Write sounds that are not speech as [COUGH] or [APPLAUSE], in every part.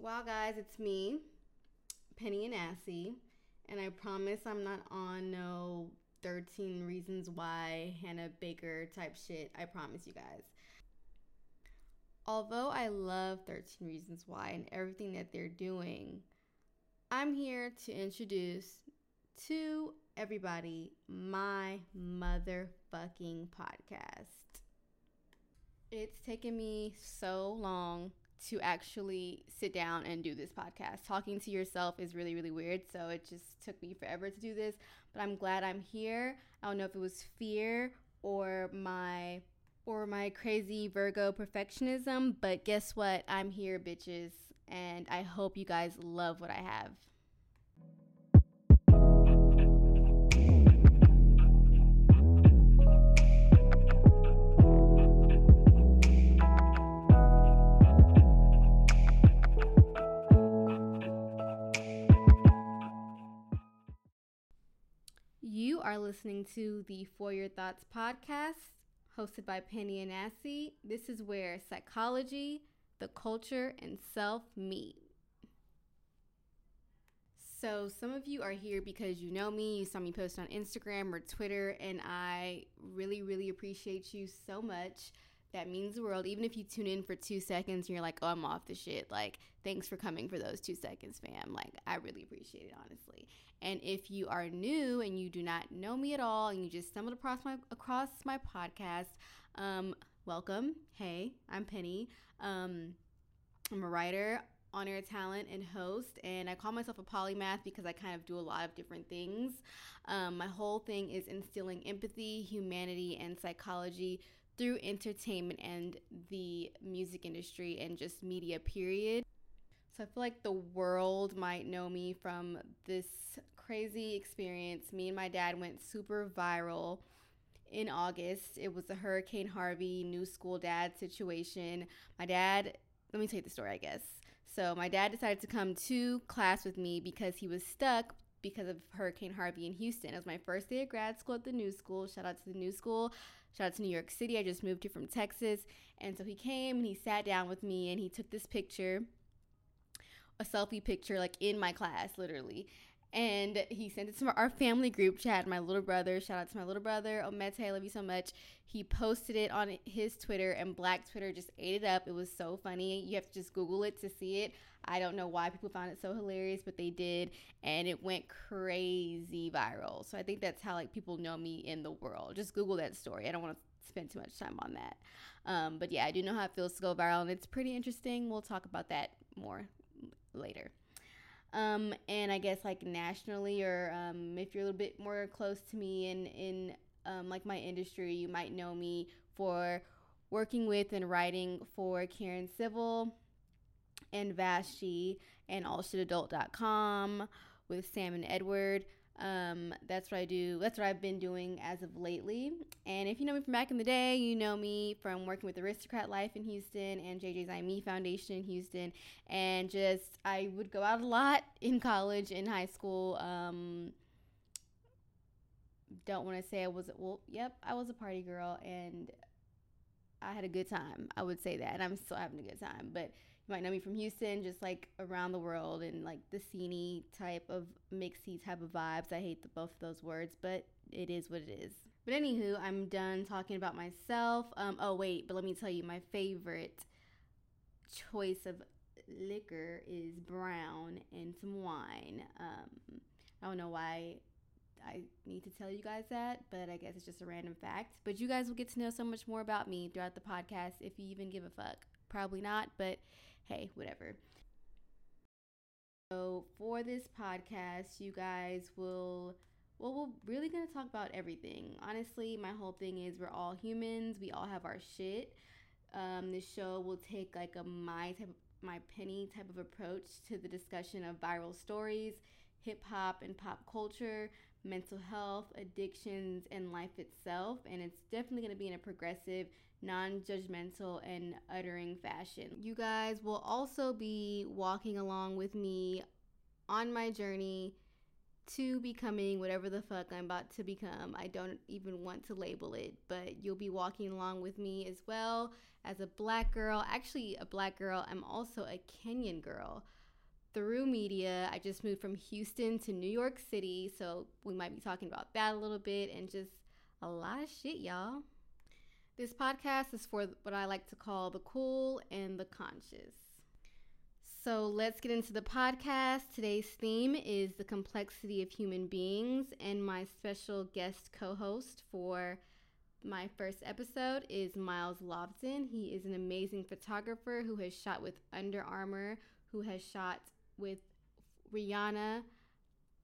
Well, guys, it's me, Penny and Assy, and I promise I'm not on no 13 Reasons Why Hannah Baker type shit. I promise you guys. Although I love 13 Reasons Why and everything that they're doing, I'm here to introduce to everybody my motherfucking podcast. It's taken me so long to actually sit down and do this podcast. Talking to yourself is really, really weird. So it just took me forever to do this. But I'm glad I'm here. I don't know if it was fear or my or my crazy Virgo perfectionism, but guess what? I'm here, bitches, and I hope you guys love what I have. Are listening to the For Your Thoughts podcast, hosted by Penny and Assy. This is where psychology, the culture, and self meet. So, some of you are here because you know me, you saw me post on Instagram or Twitter, and I really, really appreciate you so much. That means the world. Even if you tune in for two seconds and you're like, oh, I'm off the shit, like, thanks for coming for those two seconds, fam. Like, I really appreciate it, honestly. And if you are new and you do not know me at all and you just stumbled across my across my podcast, um, welcome. Hey, I'm Penny. Um, I'm a writer, on air talent, and host, and I call myself a polymath because I kind of do a lot of different things. Um, my whole thing is instilling empathy, humanity, and psychology through entertainment and the music industry and just media, period. So I feel like the world might know me from this crazy experience. Me and my dad went super viral in August. It was a Hurricane Harvey new school dad situation. My dad, let me tell you the story, I guess. So my dad decided to come to class with me because he was stuck because of Hurricane Harvey in Houston. It was my first day of grad school at the new school. Shout out to the new school. Shout out to New York City. I just moved here from Texas. And so he came and he sat down with me and he took this picture, a selfie picture, like in my class, literally. And he sent it to our family group chat. My little brother, shout out to my little brother, Omete, I love you so much. He posted it on his Twitter, and Black Twitter just ate it up. It was so funny. You have to just Google it to see it. I don't know why people found it so hilarious, but they did, and it went crazy viral. So I think that's how like people know me in the world. Just Google that story. I don't want to spend too much time on that. Um, but yeah, I do know how it feels to go viral, and it's pretty interesting. We'll talk about that more later. Um, and I guess like nationally, or um, if you're a little bit more close to me in in um, like my industry, you might know me for working with and writing for Karen Civil and Vashti and allshitadult.com with Sam and Edward. Um, that's what I do. That's what I've been doing as of lately. And if you know me from back in the day, you know me from working with Aristocrat Life in Houston and JJ's I Me Foundation in Houston. And just, I would go out a lot in college, in high school. Um, don't want to say I was, well, yep, I was a party girl and I had a good time. I would say that. And I'm still having a good time. But you might know me from Houston, just like around the world and like the sceney type of mixy type of vibes. I hate the, both of those words, but it is what it is. But anywho, I'm done talking about myself. Um, oh wait, but let me tell you, my favorite choice of liquor is brown and some wine. Um, I don't know why I need to tell you guys that, but I guess it's just a random fact. But you guys will get to know so much more about me throughout the podcast if you even give a fuck. Probably not, but hey, whatever. So, for this podcast, you guys will, well, we're really going to talk about everything. Honestly, my whole thing is we're all humans, we all have our shit. Um, this show will take like a my type, my penny type of approach to the discussion of viral stories, hip hop and pop culture, mental health, addictions, and life itself. And it's definitely going to be in a progressive, non judgmental, and uttering fashion. You guys will also be walking along with me on my journey to becoming whatever the fuck I'm about to become. I don't even want to label it, but you'll be walking along with me as well as a black girl, actually a black girl, I'm also a Kenyan girl. Through media, I just moved from Houston to New York City, so we might be talking about that a little bit and just a lot of shit, y'all. This podcast is for what I like to call the cool and the conscious. So let's get into the podcast. Today's theme is the complexity of human beings, and my special guest co host for my first episode is Miles Lobson. He is an amazing photographer who has shot with Under Armour, who has shot with Rihanna,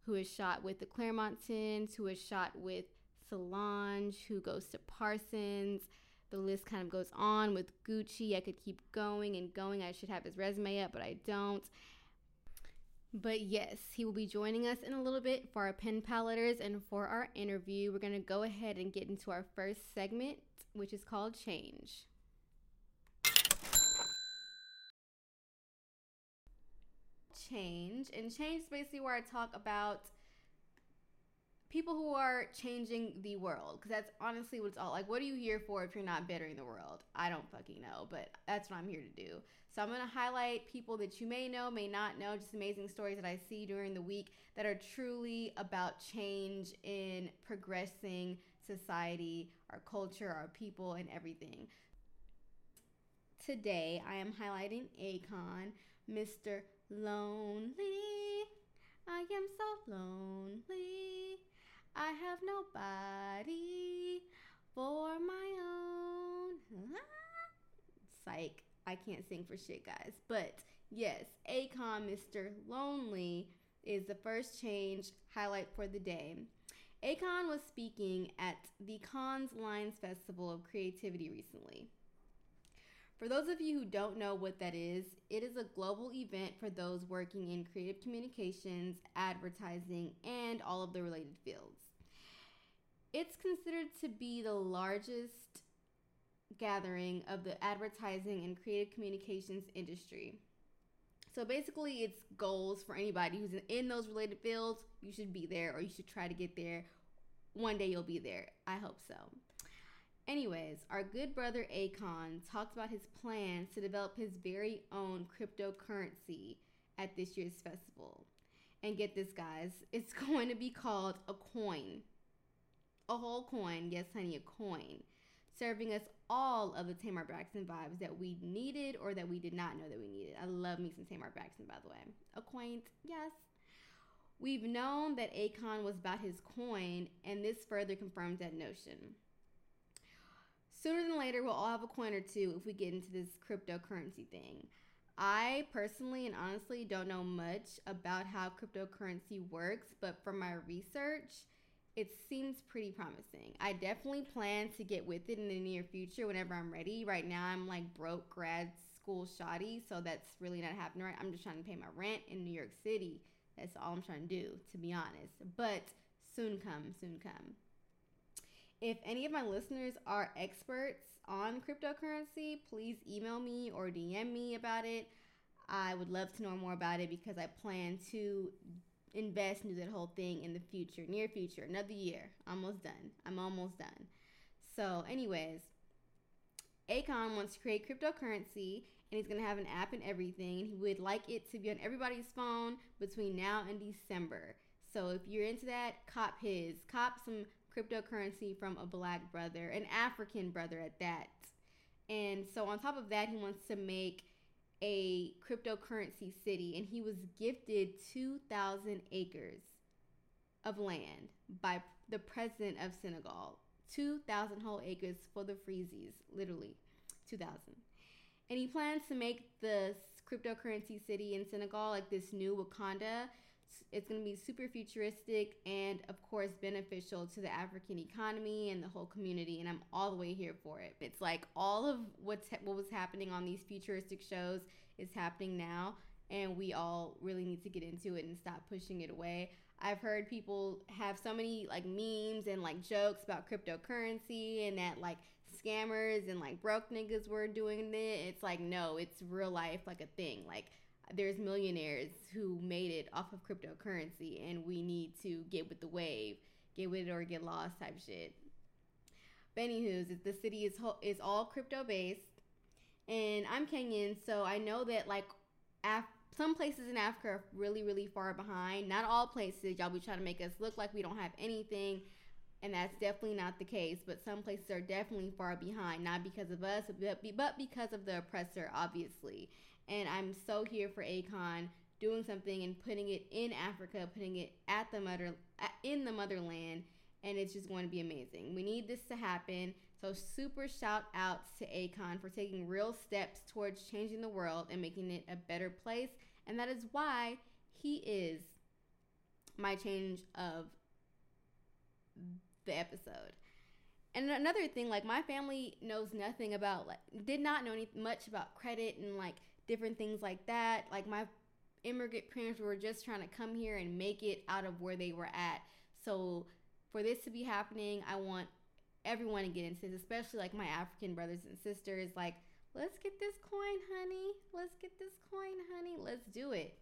who has shot with the Claremontons, who has shot with Solange, who goes to Parsons the list kind of goes on with Gucci. I could keep going and going. I should have his resume up, but I don't. But yes, he will be joining us in a little bit for our pen pal letters and for our interview. We're going to go ahead and get into our first segment, which is called Change. Change. And change is basically where I talk about people who are changing the world because that's honestly what it's all like what are you here for if you're not bettering the world? I don't fucking know but that's what i'm here to do. So i'm going to highlight people that you may know may not know just amazing stories that i see during the week that are truly about change in progressing society our culture our people and everything. Today i am highlighting akon mr lonely. I am so lonely I have nobody for my own. [LAUGHS] Psych. I can't sing for shit, guys. But yes, Akon, Mr. Lonely, is the first change highlight for the day. Akon was speaking at the Cannes Lions Festival of Creativity recently. For those of you who don't know what that is, it is a global event for those working in creative communications, advertising, and all of the related fields. It's considered to be the largest gathering of the advertising and creative communications industry. So basically, it's goals for anybody who's in those related fields. You should be there, or you should try to get there. One day you'll be there. I hope so. Anyways, our good brother Akon talked about his plans to develop his very own cryptocurrency at this year's festival. And get this, guys, it's [LAUGHS] going to be called Akoin. A whole coin, yes, honey, a coin, serving us all of the Tamar Braxton vibes that we needed or that we did not know that we needed. I love me some Tamar Braxton, by the way. A coin, yes. We've known that Akon was about his coin, and this further confirms that notion sooner than later, we'll all have a coin or two if we get into this cryptocurrency thing. I personally and honestly don't know much about how cryptocurrency works, but from my research, it seems pretty promising. I definitely plan to get with it in the near future whenever I'm ready. Right now, I'm like broke grad school shoddy, so that's really not happening right. I'm just trying to pay my rent in New York City. That's all I'm trying to do, to be honest. But soon come, soon come. If any of my listeners are experts on cryptocurrency, please email me or DM me about it. I would love to know more about it because I plan to invest into that whole thing in the future, near future, another year. Almost done. I'm almost done. So, anyways, Akon wants to create cryptocurrency and he's going to have an app and everything. He would like it to be on everybody's phone between now and December. So if you're into that, cop his. Cop some cryptocurrency from a black brother, an African brother at that. And so, on top of that, he wants to make a cryptocurrency city, and he was gifted 2,000 acres of land by the president of Senegal. 2,000 whole acres for the Freezies, literally 2,000. And he plans to make the cryptocurrency city in Senegal like this new Wakanda it's going to be super futuristic and, of course, beneficial to the African economy and the whole community. And I'm all the way here for it. It's like all of what's what was happening on these futuristic shows is happening now, and we all really need to get into it and stop pushing it away. I've heard people have so many like memes and like jokes about cryptocurrency and that like scammers and like broke niggas were doing it. It's like no, it's real life like a thing. Like there's millionaires who made it off of cryptocurrency and we need to get with the wave get with it or get lost type shit but anywho's the city is is all crypto based And I'm Kenyan, so I know that like Af- some places in Africa are really, really far behind. Not all places. Y'all be trying to make us look like we don't have anything. And that's definitely not the case. But some places are definitely far behind. Not because of us, but because of the oppressor, obviously. And I'm so here for Akon doing something and putting it in Africa, putting it at the mother in the motherland, and it's just going to be amazing. We need this to happen. So super shout outs to Akon for taking real steps towards changing the world and making it a better place, and that is why he is my change of the episode. And another thing, like my family knows nothing about like did not know any, much about credit and like different things like that. Like my immigrant parents were just trying to come here and make it out of where they were at. So for this to be happening, I want everyone to get into this, especially like my African brothers and sisters. Like, let's get this coin, honey. Let's get this coin, honey. Let's do it.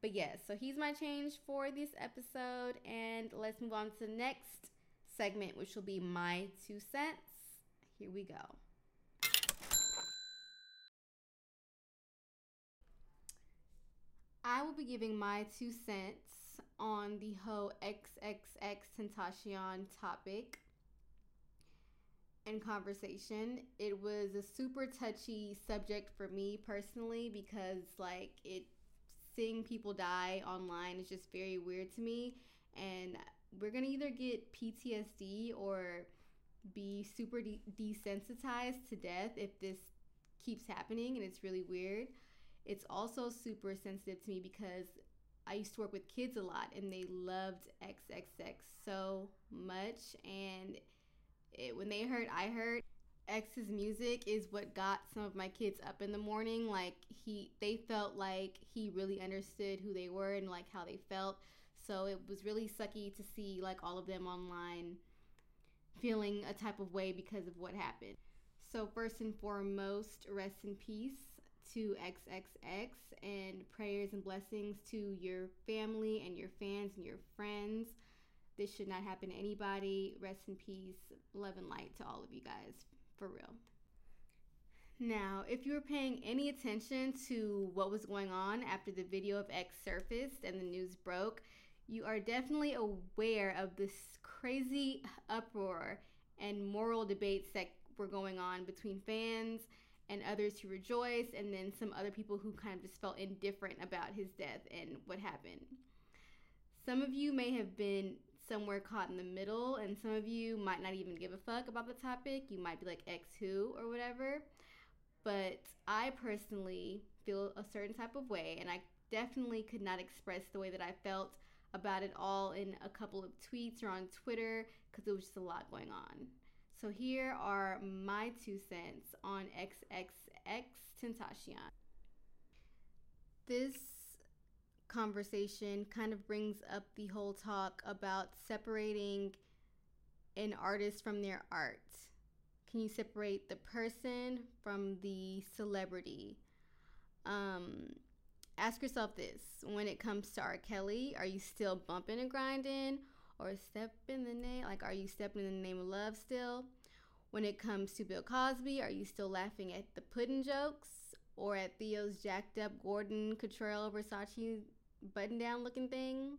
But yes, so he's my change for this episode. And let's move on to the next segment, which will be my two cents. Here we go. I will be giving my two cents on the whole XXX Tentacion topic and conversation. It was a super touchy subject for me personally because, like, it seeing people die online is just very weird to me. And we're gonna either get PTSD or be super de- desensitized to death if this keeps happening, and it's really weird. It's also super sensitive to me because I used to work with kids a lot and they loved XXX so much. And it, when they heard I heard X's music is what got some of my kids up in the morning. Like he, they felt like he really understood who they were and like how they felt. So it was really sucky to see like all of them online feeling a type of way because of what happened. So first and foremost, rest in peace to XXX and prayers and blessings to your family and your fans and your friends. This should not happen to anybody. Rest in peace. Love and light to all of you guys, for real. Now, if you were paying any attention to what was going on after the video of X surfaced and the news broke, you are definitely aware of this crazy uproar and moral debates that were going on between fans and others who rejoiced, and then some other people who kind of just felt indifferent about his death and what happened. Some of you may have been somewhere caught in the middle, and some of you might not even give a fuck about the topic. You might be like X who or whatever. But I personally feel a certain type of way, and I definitely could not express the way that I felt about it all in a couple of tweets or on Twitter because there was just a lot going on. So here are my two cents on XXX Tentacion. This conversation kind of brings up the whole talk about separating an artist from their art. Can you separate the person from the celebrity? Um, ask yourself this when it comes to R. Kelly, are you still bumping and grinding? Or step in the name like are you stepping in the name of love still? When it comes to bill cosby are you still laughing at the pudding jokes or at theo's jacked up gordon cottrell versace button down looking thing?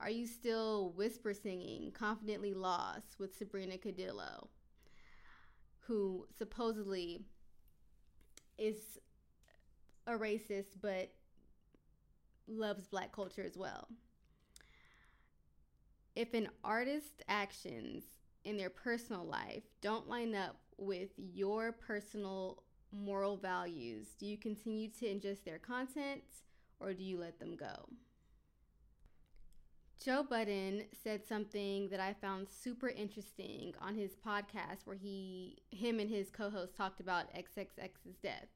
Are you still whisper singing confidently lost with sabrina claudio who supposedly is a racist but loves black culture as well if an artist's actions in their personal life don't line up with your personal moral values, do you continue to ingest their content or do you let them go? Joe Budden said something that I found super interesting on his podcast where he him and his co-host talked about XXX's death.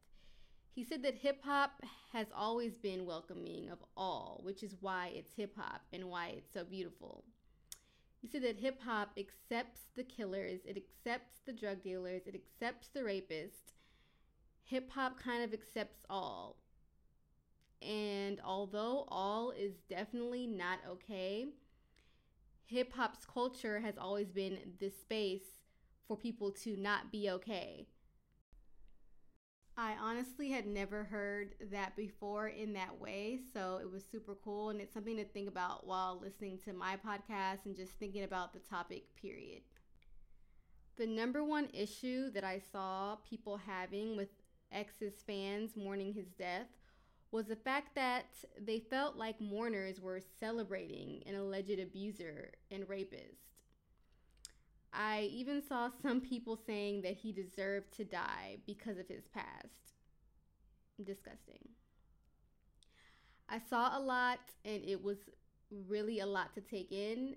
He said that hip hop has always been welcoming of all, which is why it's hip hop and why it's so beautiful. You see that hip hop accepts the killers, it accepts the drug dealers, it accepts the rapists. Hip hop kind of accepts all. And although all is definitely not okay, hip hop's culture has always been this space for people to not be okay. I honestly had never heard that before in that way, so it was super cool and it's something to think about while listening to my podcast and just thinking about the topic, period. The number one issue that I saw people having with X's fans mourning his death was the fact that they felt like mourners were celebrating an alleged abuser and rapist. I even saw some people saying that he deserved to die because of his past. Disgusting. I saw a lot and it was really a lot to take in.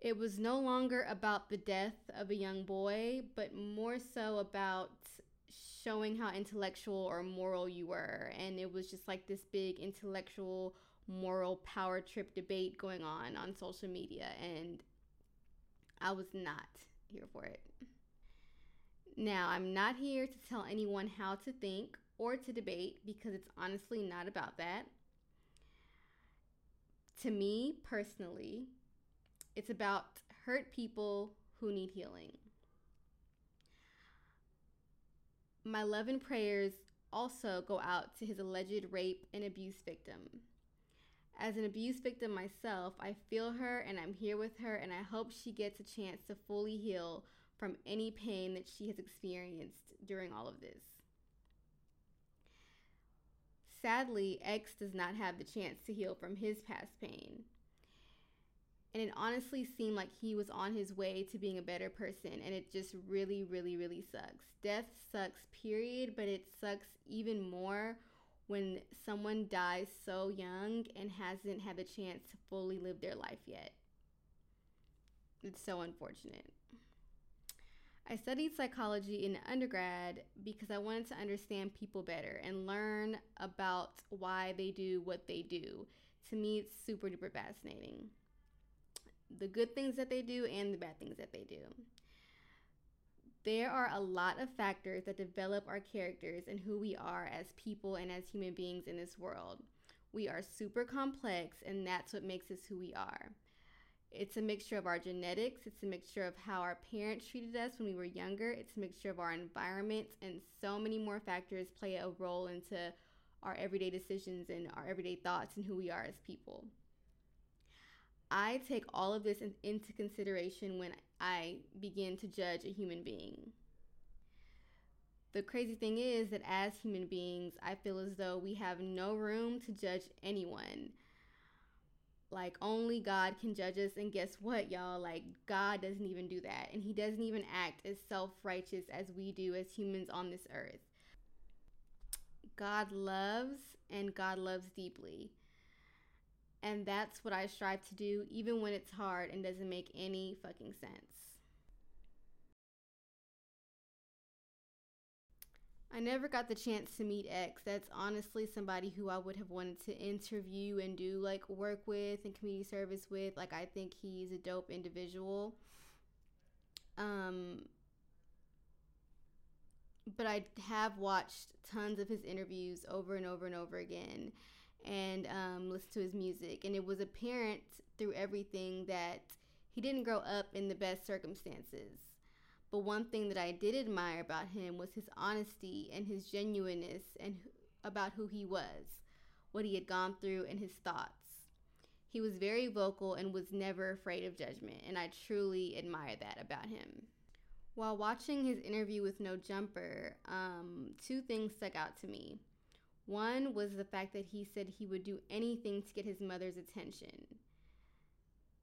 It was no longer about the death of a young boy, but more so about showing how intellectual or moral you were. And it was just like this big intellectual, moral power trip debate going on on social media. And I was not here for it. Now, I'm not here to tell anyone how to think or to debate because it's honestly not about that. To me personally, it's about hurt people who need healing. My love and prayers also go out to his alleged rape and abuse victim. As an abuse victim myself, I feel her and I'm here with her, and I hope she gets a chance to fully heal from any pain that she has experienced during all of this. Sadly, X does not have the chance to heal from his past pain. And it honestly seemed like he was on his way to being a better person, and it just really, really, really sucks. Death sucks, period, but it sucks even more when someone dies so young and hasn't had the chance to fully live their life yet. It's so unfortunate. I studied psychology in undergrad because I wanted to understand people better and learn about why they do what they do. To me, it's super duper fascinating. The good things that they do and the bad things that they do. There are a lot of factors that develop our characters and who we are as people and as human beings in this world. We are super complex, and that's what makes us who we are. It's a mixture of our genetics, it's a mixture of how our parents treated us when we were younger, it's a mixture of our environment, and so many more factors play a role into our everyday decisions and our everyday thoughts and who we are as people. I take all of this in, into consideration when I begin to judge a human being. The crazy thing is that as human beings, I feel as though we have no room to judge anyone. Like, only God can judge us. And guess what, y'all? Like, God doesn't even do that. And He doesn't even act as self righteous as we do as humans on this earth. God loves, and God loves deeply. And that's what I strive to do, even when it's hard and doesn't make any fucking sense. I never got the chance to meet X. That's honestly somebody who I would have wanted to interview and do like work with and community service with. Like I think he's a dope individual. Um but I have watched tons of his interviews over and over and over again and um, listen to his music. And it was apparent through everything that he didn't grow up in the best circumstances. But one thing that I did admire about him was his honesty and his genuineness and about who he was, what he had gone through, and his thoughts. He was very vocal and was never afraid of judgment, and I truly admire that about him. While watching his interview with No Jumper, um, two things stuck out to me. One was the fact that he said he would do anything to get his mother's attention.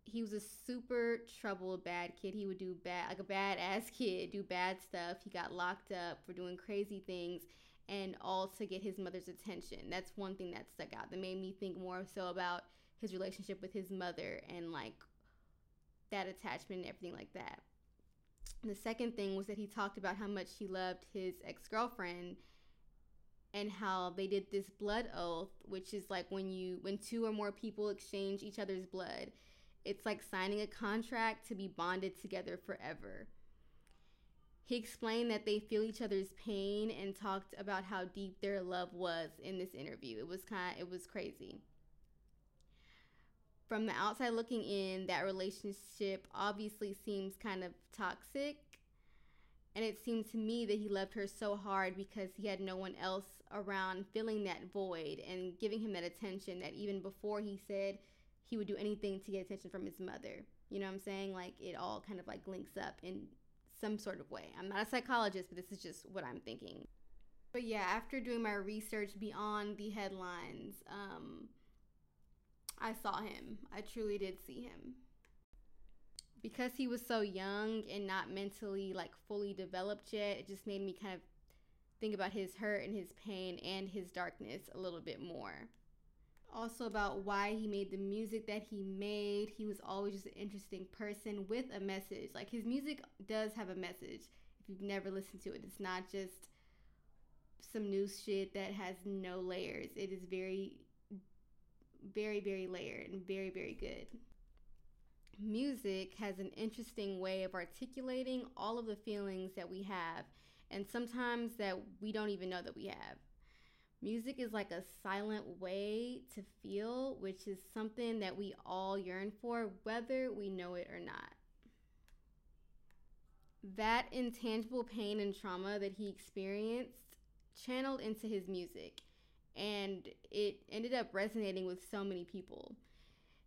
He was a super troubled bad kid. He would do bad, like a badass kid, do bad stuff. He got locked up for doing crazy things and all to get his mother's attention. That's one thing that stuck out that made me think more so about his relationship with his mother and like that attachment and everything like that. The second thing was that he talked about how much he loved his ex girlfriend and how they did this blood oath, which is like when you when two or more people exchange each other's blood. It's like signing a contract to be bonded together forever. He explained that they feel each other's pain and talked about how deep their love was in this interview. It was kind of, it was crazy. From the outside looking in, that relationship obviously seems kind of toxic And it seemed to me that he loved her so hard because he had no one else around filling that void and giving him that attention that even before he said he would do anything to get attention from his mother. You know what I'm saying? Like it all kind of like links up in some sort of way. I'm not a psychologist, but this is just what I'm thinking. But yeah, after doing my research beyond the headlines, um, I saw him. I truly did see him because he was so young and not mentally like fully developed yet, it just made me kind of think about his hurt and his pain and his darkness a little bit more. Also, about why he made the music that he made. He was always just an interesting person with a message. Like, his music does have a message. If you've never listened to it, it's not just some new shit that has no layers. It is very, very, very layered and very, very good music has an interesting way of articulating all of the feelings that we have and sometimes that we don't even know that we have. Music is like a silent way to feel, which is something that we all yearn for, whether we know it or not. That intangible pain and trauma that he experienced channeled into his music, and it ended up resonating with so many people.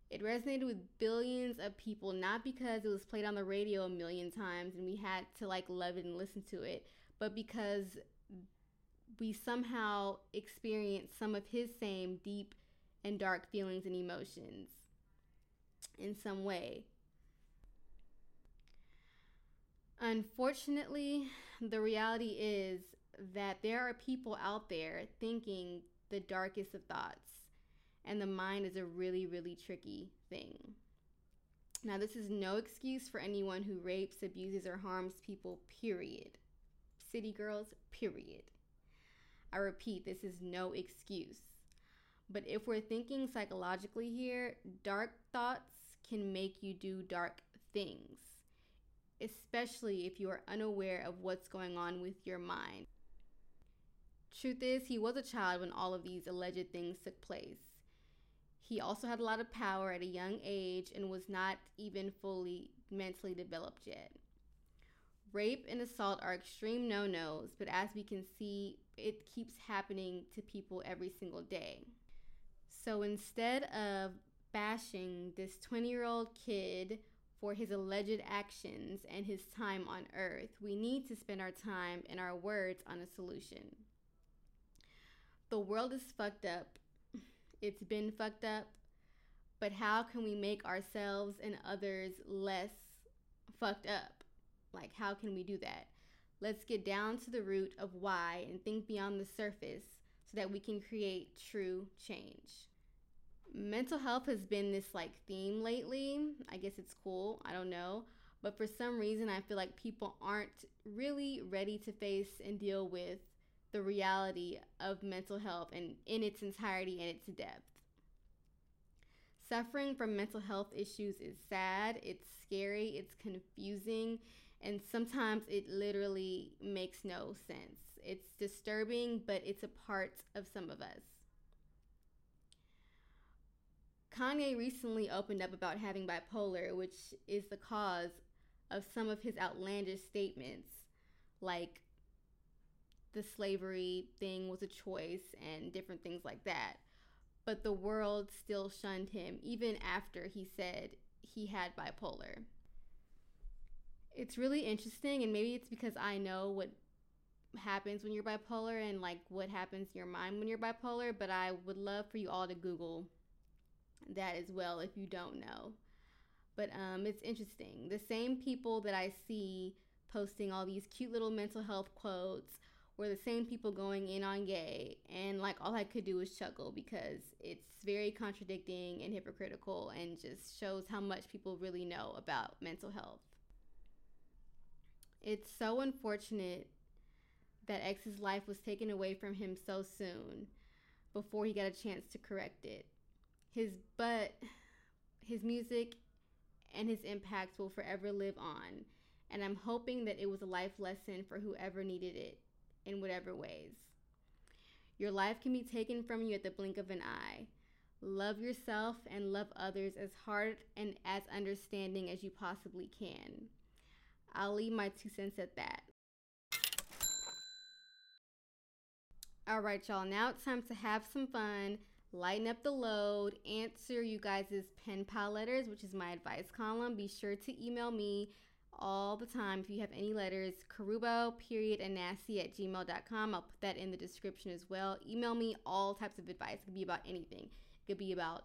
It resonated with billions of people, not because it was played on the radio a million times and we had to like love it and listen to it, but because we somehow experience some of his same deep and dark feelings and emotions in some way. Unfortunately, the reality is that there are people out there thinking the darkest of thoughts and the mind is a really, really tricky thing. Now, this is no excuse for anyone who rapes, abuses, or harms people, period. City girls, period. I repeat, this is no excuse. But if we're thinking psychologically here, dark thoughts can make you do dark things, especially if you are unaware of what's going on with your mind. Truth is, he was a child when all of these alleged things took place. He also had a lot of power at a young age and was not even fully mentally developed yet. Rape and assault are extreme no nos, but as we can see, it keeps happening to people every single day. So instead of bashing this 20 year old kid for his alleged actions and his time on earth, we need to spend our time and our words on a solution. The world is fucked up [LAUGHS] it's been fucked up, but how can we make ourselves and others less fucked up? Like, how can we do that? Let's get down to the root of why and think beyond the surface so that we can create true change. Mental health has been this like theme lately. I guess it's cool. I don't know. But for some reason, I feel like people aren't really ready to face and deal with the reality of mental health and in its entirety and its depth. Suffering from mental health issues is sad, it's scary, it's confusing, and sometimes it literally makes no sense. It's disturbing, but it's a part of some of us. Kanye recently opened up about having bipolar, which is the cause of some of his outlandish statements, like the slavery thing was a choice and different things like that. But the world still shunned him even after he said he had bipolar. It's really interesting, and maybe it's because I know what happens when you're bipolar and like what happens in your mind when you're bipolar, but I would love for you all to Google that as well if you don't know. But um, it's interesting. The same people that I see posting all these cute little mental health quotes were the same people going in on gay, and like all I could do was chuckle because it's very contradicting and hypocritical and just shows how much people really know about mental health. It's so unfortunate that X's life was taken away from him so soon before he got a chance to correct it. His but his music and his impact will forever live on, and I'm hoping that it was a life lesson for whoever needed it in whatever ways. Your life can be taken from you at the blink of an eye. Love yourself and love others as hard and as understanding as you possibly can. I'll leave my two cents at that. All right, y'all. Now it's time to have some fun. Lighten up the load. Answer you guys' pen pal letters, which is my advice column. Be sure to email me all the time if you have any letters. Carubo, period, and nasty at gmail.com. I'll put that in the description as well. Email me all types of advice. It could be about anything. It could be about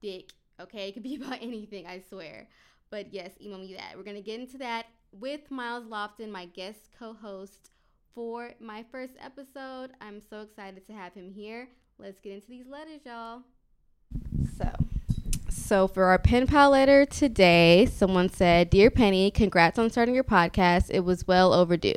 dick. Okay, it could be [LAUGHS] about anything, I swear. But yes, email me that. We're going to get into that with Miles Lofton, my guest co host for my first episode. I'm so excited to have him here. Let's get into these letters, y'all. So, so for our pen pal letter today, someone said, "Dear Penny, congrats on starting your podcast. It was well overdue.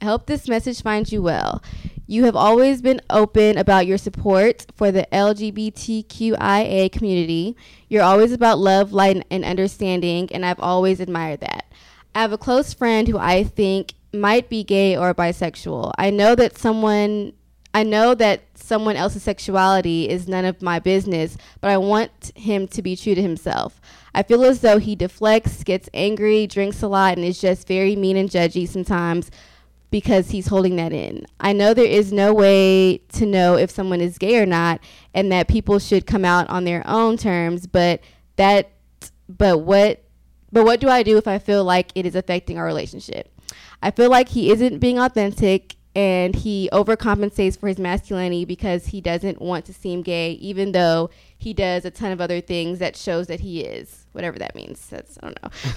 I hope this message finds you well. You have always been open about your support for the LGBTQIA community. You're always about love, light, and understanding, and I've always admired that. I have a close friend who I think might be gay or bisexual. I know that someone I know that someone else's sexuality is none of my business, but I want him to be true to himself. I feel as though he deflects, gets angry, drinks a lot, and is just very mean and judgy sometimes because he's holding that in. I know there is no way to know if someone is gay or not and that people should come out on their own terms, but that but what but what do I do if I feel like it is affecting our relationship? I feel like he isn't being authentic and he overcompensates for his masculinity because he doesn't want to seem gay, even though he does a ton of other things that shows that he is, whatever that means. That's I don't know. [LAUGHS] [LAUGHS]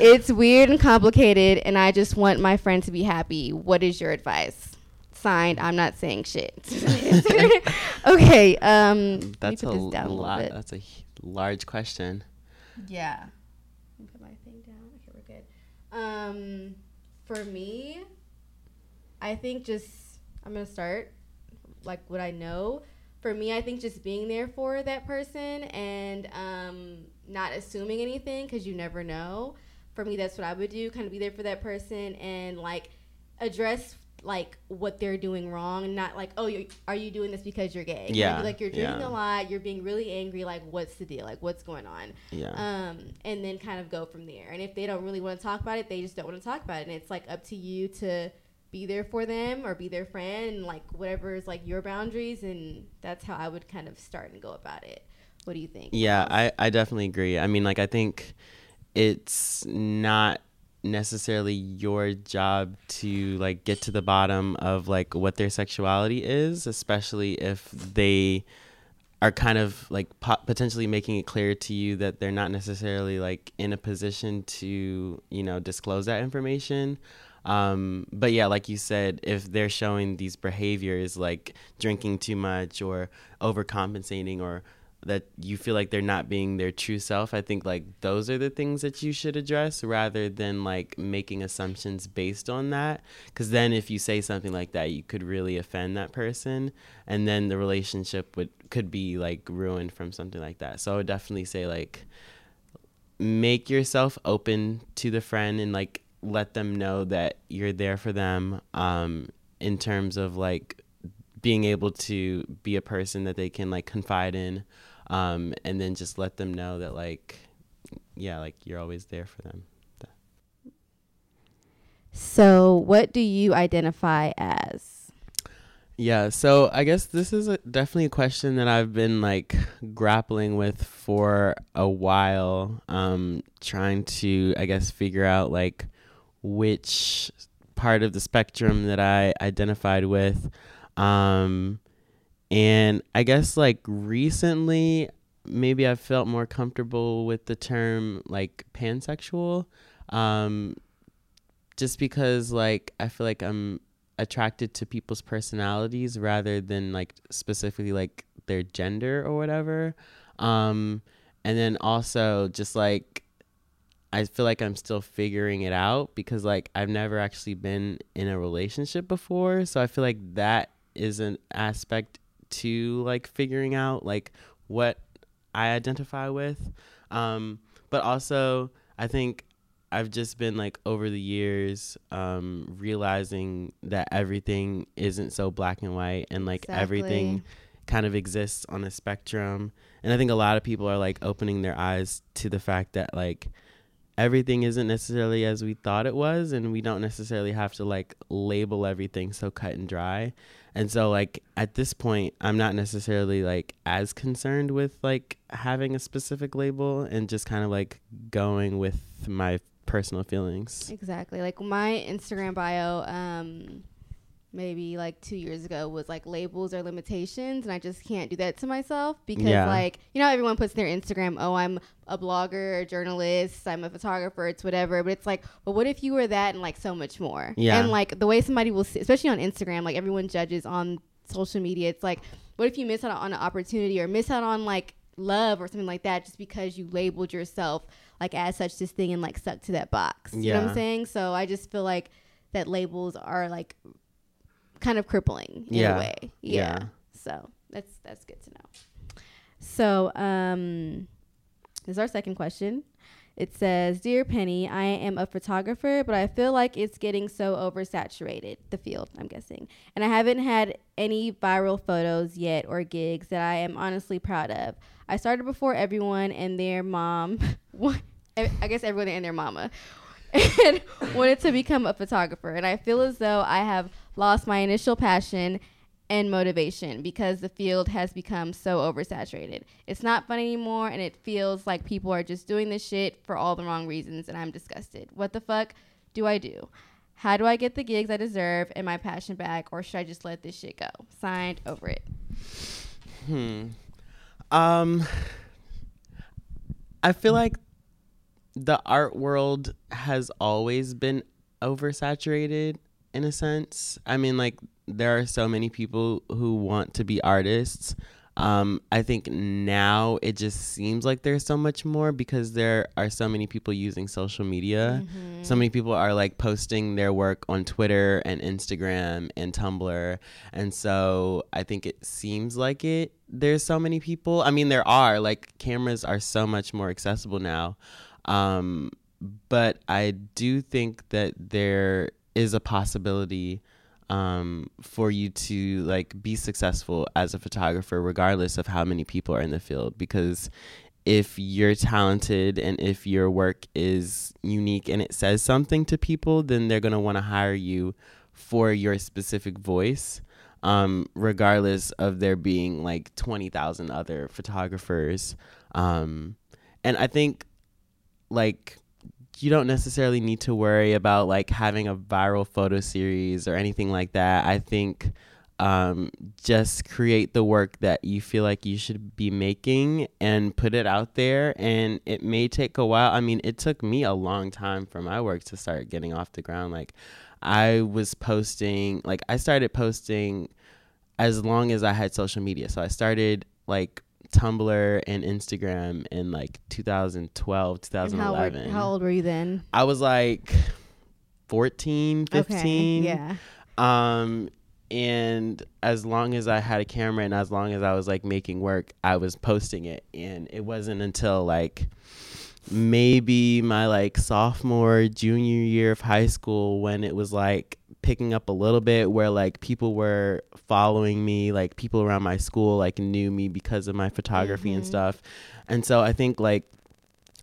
it's weird and complicated, and I just want my friend to be happy. What is your advice? Signed, I'm not saying shit. [LAUGHS] okay, um, that's a, lot. A that's a large question. Yeah. Put my thing down. Okay, we're good. Um for me, I think just I'm gonna start like what I know. For me, I think just being there for that person and um, not assuming anything because you never know. For me, that's what I would do. Kind of be there for that person and like address like what they're doing wrong and not like oh you are you doing this because you're gay yeah like, you're drinking yeah. a lot you're being really angry like what's the deal like what's going on yeah um and then kind of go from there and if they don't really want to talk about it they just don't want to talk about it and it's like up to you to be there for them or be their friend like whatever is like your boundaries and that's how i would kind of start and go about it. What do you think? Yeah i i definitely agree. I mean like i think it's not necessarily your job to like get to the bottom of like what their sexuality is, especially if they are kind of like po- potentially making it clear to you that they're not necessarily like in a position to you know disclose that information um, but yeah like you said if they're showing these behaviors like drinking too much or overcompensating or that you feel like they're not being their true self i think like those are the things that you should address rather than like making assumptions based on that. Because then if you say something like that you could really offend that person and then the relationship would could be like ruined from something like that. So i would definitely say like make yourself open to the friend and like let them know that you're there for them um in terms of like being able to be a person that they can like confide in um, and then just let them know that like yeah like you're always there for them. So what do you identify as? Yeah so i guess this is a, definitely a question that i've been like grappling with for a while um trying to i guess figure out like which part of the spectrum that i identified with um and I guess like recently, maybe I felt more comfortable with the term like pansexual. Um, just because like I feel like I'm attracted to people's personalities rather than like specifically like their gender or whatever. Um, and then also just like I feel like I'm still figuring it out because like I've never actually been in a relationship before, so I feel like that is an aspect to like figuring out like what I identify with. Um, but also, I think I've just been like over the years um, realizing that everything isn't so black and white and like exactly. everything kind of exists on a spectrum. And I think a lot of people are like opening their eyes to the fact that like everything isn't necessarily as we thought it was and we don't necessarily have to like label everything so cut and dry and so like at this point i'm not necessarily like as concerned with like having a specific label and just kind of like going with my personal feelings Exactly. Like my Instagram bio, um, maybe like two years ago was like labels or limitations, and I just can't do that to myself because Yeah. like you know everyone puts their Instagram, oh I'm a blogger, a journalist, I'm a photographer, it's whatever. But it's like, but what if you were that and like so much more? Yeah. And like the way somebody will, see, especially on Instagram, like everyone judges on social media. It's like, what if you miss out on an opportunity or miss out on like love or something like that just because you labeled yourself like as such this thing and like stuck to that box. You know what Yeah. I'm saying? So I just feel like that labels are like kind of crippling in Yeah. a way. Yeah. Yeah. So that's that's good to know. So um this is our second question. It says, Dear Penny, I am a photographer, but I feel like it's getting so oversaturated, the field, I'm guessing. And I haven't had any viral photos yet or gigs that I am honestly proud of. I started before everyone and their mom, [LAUGHS] I guess everyone and their mama, [LAUGHS] and wanted to become a photographer. And I feel as though I have lost my initial passion and motivation because the field has become so oversaturated. It's not fun anymore and it feels like people are just doing this shit for all the wrong reasons and I'm disgusted. What the fuck do I do? How do I get the gigs I deserve and my passion back or should I just let this shit go? Signed over it. Hmm. Um I feel like the art world has always been oversaturated in a sense. I mean like there are so many people who want to be artists. Um, I think now it just seems like there's so much more because there are so many people using social media. So many people are like posting their work on Twitter and Instagram and Tumblr. And so I think it seems like it. There's so many people. I mean, there are like cameras are so much more accessible now. Um, but I do think that there is a possibility um, for you to like be successful as a photographer, regardless of how many people are in the field. Because if you're talented and if your work is unique and it says something to people, then they're gonna want to hire you for your specific voice. Um, regardless of there being like 20,000 other photographers. Um, and I think like you don't necessarily need to worry about like having a viral photo series or anything like that. I think um, just create the work that you feel like you should be making and put it out there. And it may take a while. I mean, it took me a long time for my work to start getting off the ground. Like, I was posting, like, I started posting as long as I had social media. So I started like Tumblr and Instagram in like 2012, And how, were, 2011. how old were you then? I was like 14, 15. Okay. Yeah. Um and as long as I had a camera and as long as I was like making work, I was posting it and it wasn't until like maybe my like sophomore junior year of high school when it was like picking up a little bit where like people were following me like people around my school like knew me because of my photography and Mhm. stuff. And so i think like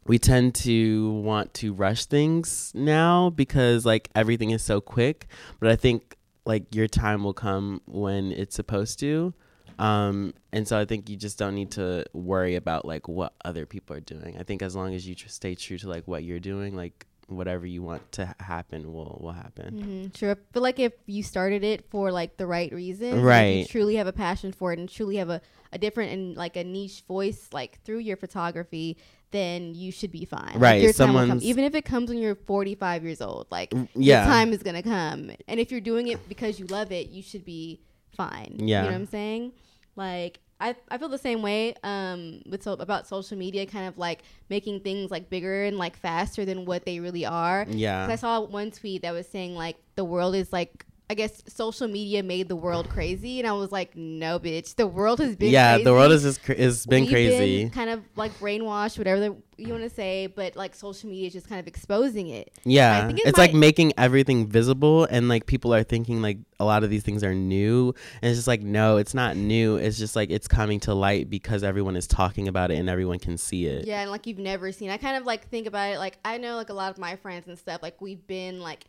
we tend to want to rush things now because like everything is so quick. But i think like your time will come when it's supposed to. Um and so i think you just don't need to worry about like what other people are doing. I think as long as you tr- stay true to like what you're doing like whatever you want to happen will will happen Mm-hmm. True. I feel like if you started it for like the right reason, Right. you truly have a passion for it and truly have a, a different and like a niche voice, like through your photography, then you should be fine. Like, Right, your time will come. Even if it comes when you're 45 years old, like Mm, yeah time is gonna come. And if you're doing it because you love it, you should be fine. Yeah. You know what I'm saying? Like I, I feel the same way um with so, about social media kind of like making things like bigger and like faster than what they really are. yeah I saw one tweet that was saying like the world is like I guess social media made the world crazy, and I was like, no, bitch, the world has been yeah, crazy. the world has just cra- has been We've crazy. been kind of like brainwashed, whatever the, you want to say, but like social media is just kind of exposing it. yeah, think it it's like making everything visible, and like people are thinking like a lot of these things are new, and it's just like no, it's not new. It's just like it's coming to light because everyone is talking about it and everyone can see it. Yeah, and like you've never seen. I kind of like think about it. Like I know like a lot of my friends and stuff. Like we've been like,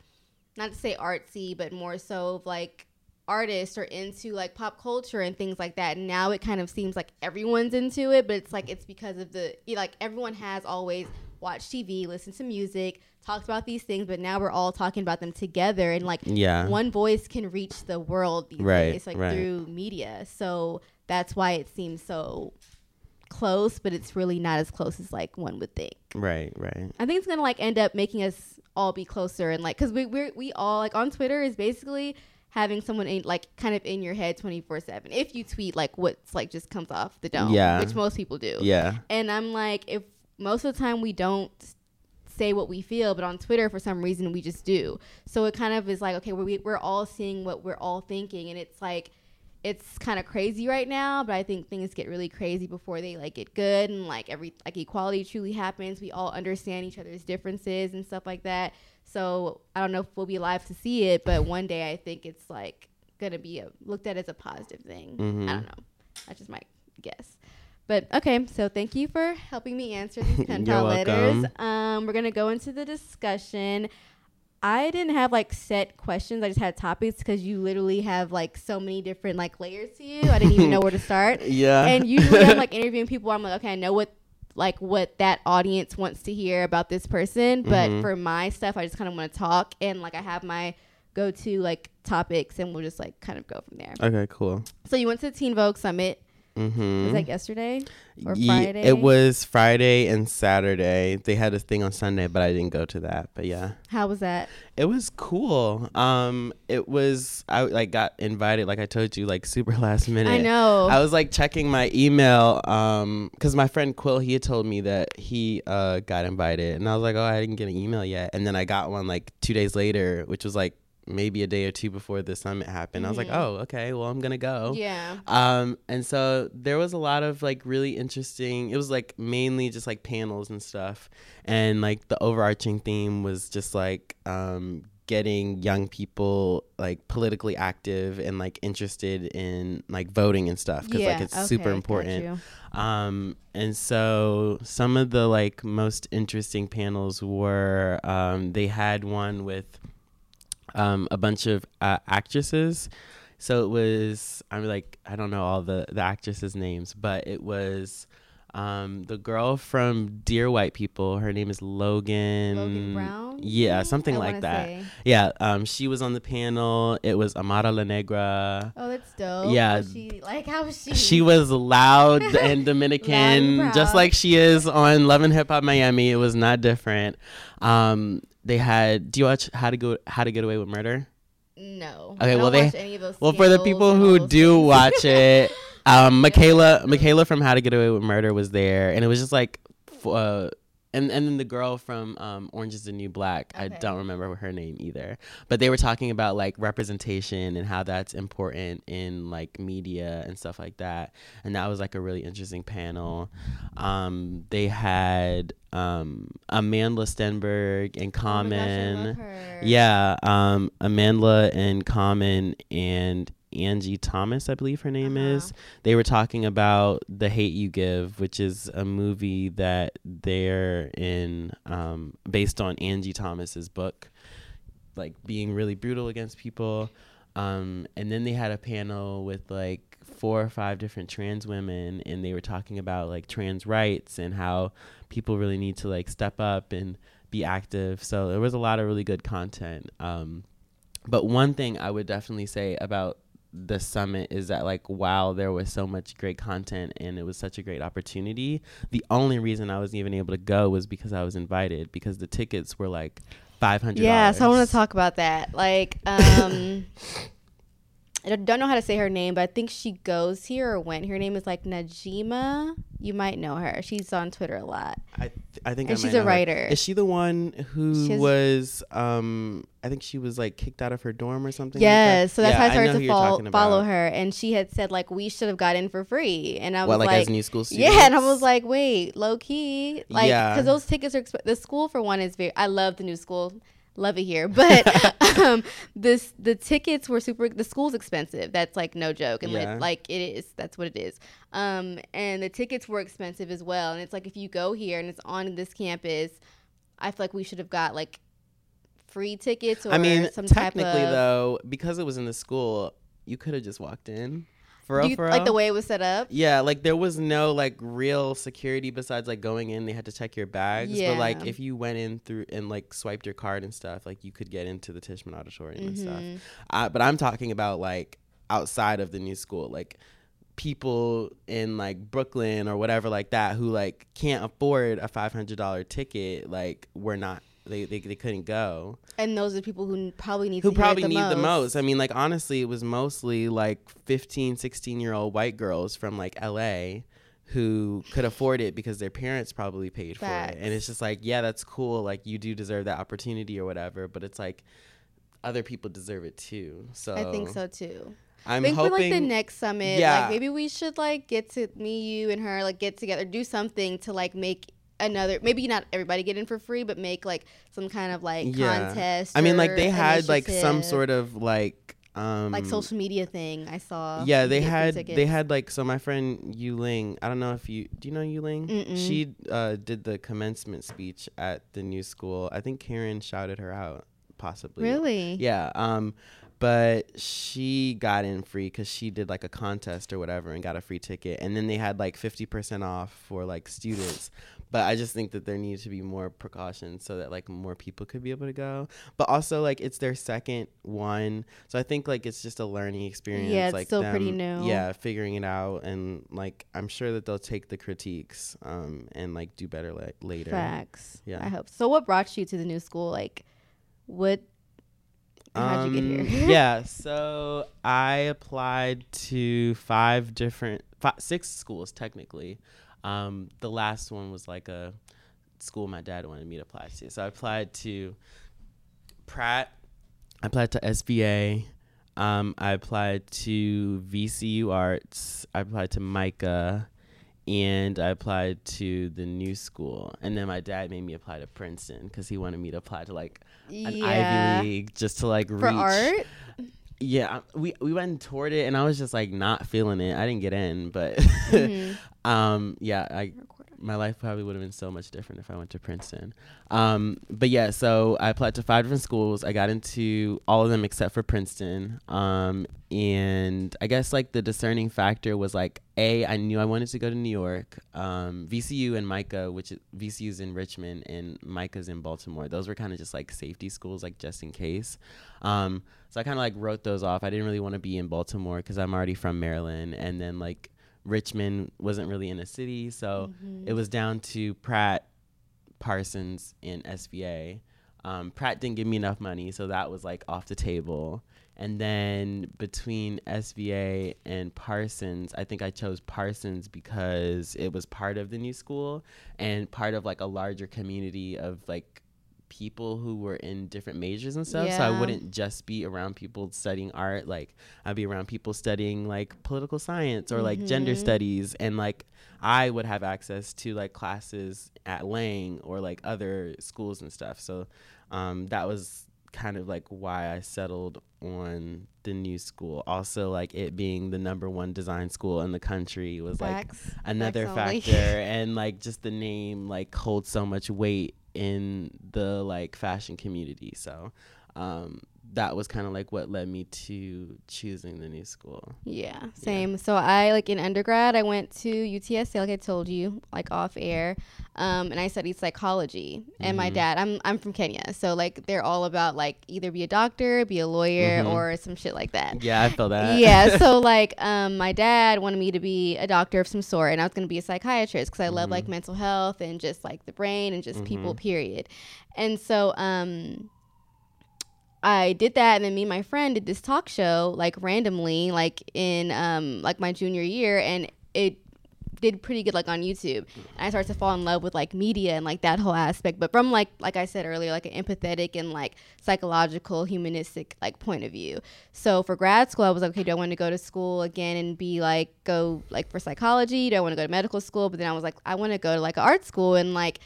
not to say artsy, but more so of like artists or into like pop culture and things like that. And now it kind of seems like everyone's into it, but it's like it's because of the like everyone has always watched TV, listened to music, talked about these things, but now we're all talking about them together and like Yeah. one voice can reach the world these Right, days, like right. through media. So that's why it seems so close, but it's really not as close as like one would think. Right, right. I think it's gonna like end up making us all be closer and like because we we we all like on Twitter is basically having someone in like kind of in your head 24 7 if you tweet like what's like just comes off the dome Yeah. which most people do Yeah. and i'm like if most of the time we don't say what we feel but on twitter for some reason we just do so it kind of is like okay we, we're all seeing what we're all thinking and it's like it's kind of crazy right now but i think things get really crazy before they like get good and like every like equality truly happens we all understand each other's differences and stuff like that so i don't know if we'll be alive to see it but one day i think it's like gonna be a, looked at as a positive thing Mhm. i don't know that's just my guess but okay, so thank you for helping me answer these [LAUGHS] pen pal letters. Um, we're gonna go into the discussion. I didn't have like set questions. I just had topics because you literally have like so many different like layers to you. I didn't even know where to start. [LAUGHS] Yeah. And usually I'm like [LAUGHS] interviewing people. I'm like, okay, I know what like what that audience wants to hear about this person. But Mhm. for my stuff, I just kind of want to talk and like I have my go to like topics and we'll just like kind of go from there. okay, cool. So you went to the Teen Vogue Summit. Mm-hmm. Was that yesterday? or Ye- Friday? It was Friday and Saturday. They had a thing on Sunday, but I didn't go to that. But yeah, How was that? it was cool. Um, it was I like got invited, like I told you, like super [LAUGHS] last minute. I know. I was like checking my email, um, because my friend Quill he had told me that he uh got invited, and I was like, oh, I didn't get an email yet, and then I got one like two days later, which was like maybe a day or two before the summit happened. I was like, Mhm. oh, okay, well I'm gonna go. yeah. Um, and so there was a lot of like really interesting. It was like mainly just like panels and stuff, and like the overarching theme was just like um getting young people like politically active and like interested in like voting and stuff because like it's super okay, got important. Um, and so some of the like most interesting panels were um, they had one with um, a bunch of uh, actresses. So it was I'm like I don't know all the the actresses' names, but it was um, the girl from Dear White People. Her name is Logan. Logan Brown. Yeah, something I like that. say. Yeah, um, she was on the panel. It was Amara La Negra. Oh, that's dope. Yeah. She like how was she? She was loud [LAUGHS] and Dominican, Loud and just like she is on Love and Hip Hop Miami. It was not different. Um, they had. Do you watch How to Go How to Get Away with Murder? no. Okay, well, they- watch any of those Well, for the people who do things. watch [LAUGHS] it, um, Michaela Michaela from How to Get Away with Murder was there, and it was just like, uh, and and then the girl from um, Orange Is the New Black. I don't remember her name either, but they were talking about like representation and how that's important in like media and stuff like that, and that was like a really interesting panel. Um, they had um, Amandla Stenberg and Oh gosh, Common. love her. Yeah, um, Amanda and Common and Angie Thomas, I believe her name Uh-huh. is. They were talking about The Hate You Give, which is a movie that they're in, um, based on Angie Thomas's book, like being really brutal against people. Um, and then they had a panel with like four or five different trans women, and they were talking about like trans rights and how people really need to like step up and be active. So there was a lot of really good content. Um, but one thing I would definitely say about the summit is that like wow there was so much great content and it was such a great opportunity the only reason i wasn't even able to go was because i was invited because the tickets were like 500 Yeah, so I want to talk about that. Like, um, [LAUGHS] I don't- know how to say her name, but I think she goes here or went. Her name is like Najima. You might know her. She's on Twitter a lot. i I think And I she's a know her. writer. Is she the one who has- was? Um, I think she was like kicked out of her dorm or something. Yes, so that's yeah, how I started to follow, follow her, and she had said like we should have got in for free, and I was What, like, like, as new school students? yeah, and I was like, wait, low key, like, Yeah. because those tickets are exp- the school for one is very. I love the new school, love it here, but [LAUGHS] um, this the tickets were super. The school's expensive. That's like no joke, and Yeah. it, like it is. That's what it is. Um, and the tickets were expensive as well, and it's like if you go here and it's on this campus, I feel like we should have got like free tickets or I mean, some type technically of though, because it was in the school, you could have just walked in. For real, you- for like the way it was set up. Yeah, like there was no like real security besides like going in. They had to check your bags, yeah. but like if you went in through and like swiped your card and stuff, like you could get into the Tishman Auditorium and stuff. Mhm. Uh, but I'm talking about like outside of the new school, like people in like Brooklyn or whatever like that who like can't afford a five hundred dollar ticket. Like were not they, they they couldn't go And those are people who probably need who to hear it probably the need most. the most. I mean, like honestly, it was mostly like 15, 16 year old white girls from like LA who could afford it because their parents probably paid for it. And it's just like, yeah, that's cool. Like you do deserve that opportunity or whatever, but it's like other people deserve it too. So I think so too. I'm think hoping for like the next summit, Yeah. like maybe we should like get to me, you, and her, like get together, do something to like make another. Maybe not everybody get in for free, but make like some kind of like Yeah. contest. I mean, like they had like some sort of like um like social media thing. I saw. Yeah, they had they had like so my friend Yuling. I don't know if you do you know Yuling. Mm-mm. She uh, did the commencement speech at the new school. I think Karen shouted her out, possibly. really. Yeah. Um, but she got in free because she did like a contest or whatever and got a free ticket. And then they had like fifty percent off for like students. But I just think that there needs to be more precautions so that like more people could be able to go. But also like it's their second one, so I think like it's just a learning experience. Yeah, it's like still pretty new. Yeah, figuring it out and like I'm sure that they'll take the critiques um and like do better like later. Facts. Yeah. I hope. So, what brought you to the new school? Like, what? How'd you get Um, here? [LAUGHS] yeah, so I applied to five different, five, six schools technically. Um, the last one was like a school my dad wanted me to apply to. So I applied to Pratt. I applied to SVA. Um, I applied to VCU Arts. I applied to MICA. And I applied to the new school. And then my dad made me apply to Princeton because he wanted me to apply to like an yeah. Ivy League just to like For reach. art. Yeah, we we went and toured it, and I was just like not feeling it. I didn't get in, but Mhm. [LAUGHS] um, yeah, I my life probably would have been so much different if I went to Princeton. Um, but yeah, so I applied to five different schools. I got into all of them except for Princeton. Um, and I guess like the discerning factor was like a I knew I wanted to go to New York. Um, VCU and MICA, which is, VCU's in Richmond and MICA's in Baltimore. Those were kind of just like safety schools, like just in case. Um, so I kind of like wrote those off. I didn't really want to be in Baltimore because I'm already from Maryland, and then like Richmond wasn't really in a city, so Mm-hmm. it was down to Pratt, Parsons, and SVA. Um, Pratt didn't give me enough money, so that was like off the table. And then between SVA and Parsons, I think I chose Parsons because it was part of the new school and part of like a larger community of like people who were in different majors and stuff. So I wouldn't just be around people studying art. Like I'd be around people studying like political science or like gender Mhm. studies and like I would have access to like classes at Lang or like other schools and stuff. So um, that was kind of like why I settled on the new school. Also, like it being the number one design school in the country was like another Facts factor [LAUGHS] and like just the name like holds so much weight in the like fashion community so um that was kind of like what led me to choosing the new school Yeah, same. So I like in undergrad, I went to UTSA, like I told you, like off air, um, and I studied psychology. And my Mhm. dad, I'm I'm from Kenya, so like they're all about like either be a doctor, be a lawyer, Mhm. or some shit like that. yeah i feel that yeah, so [LAUGHS] like um, my dad wanted me to be a doctor of some sort, and I was going to be a psychiatrist because I love like Mhm. mental health and just like the brain and just people, Mhm. period. And so um, I did that, and then me and my friend did this talk show like randomly, like in um, like my junior year, and it did pretty good like on YouTube. And I started to fall in love with like media and like that whole aspect, but from like like I said earlier, like an empathetic and like psychological, humanistic like point of view. So for grad school, I was like, okay, do I want to go to school again and be like go like for psychology? Do I want to go to medical school? But then I was like, I want to go to like an art school and like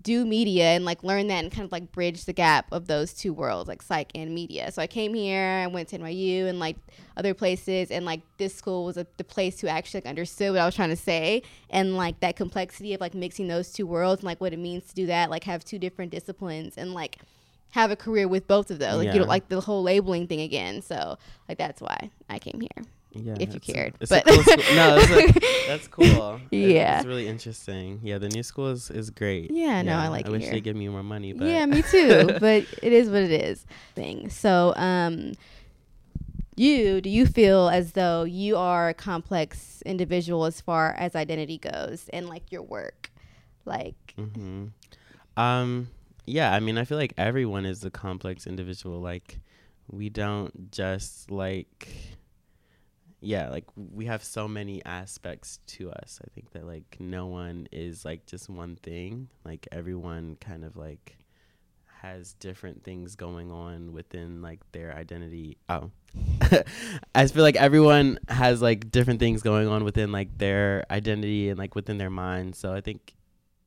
do media and like learn that and kind of like bridge the gap of those two worlds, like psych and media. So I came here, I went to NYU and like other places, and like this school was a, the place to actually like understood what I was trying to say and like that complexity of like mixing those two worlds and like what it means to do that, like have two different disciplines and like have a career with both of those. Like Yeah. you know, like the whole labeling thing again. So like that's why I came here. Yeah, if you it's a- cared, but- cool no, a, [LAUGHS] that's cool. Yeah. it's really interesting. Yeah, the new school is, is great. Yeah, no, I like I it wish here. they give me more money, but Yeah, me too. [LAUGHS] but it is what it is. Thing. So, um, you do you feel as though you are a complex individual as far as identity goes and like your work, like hmm Um, yeah, I mean, I feel like everyone is a complex individual. Like, we don't just like, yeah, like we have so many aspects to us. I think that like no one is like just one thing. Like everyone kind of like has different things going on within like their identity. Oh. [LAUGHS] I feel like everyone has like different things going on within like their identity and like within their mind. So I think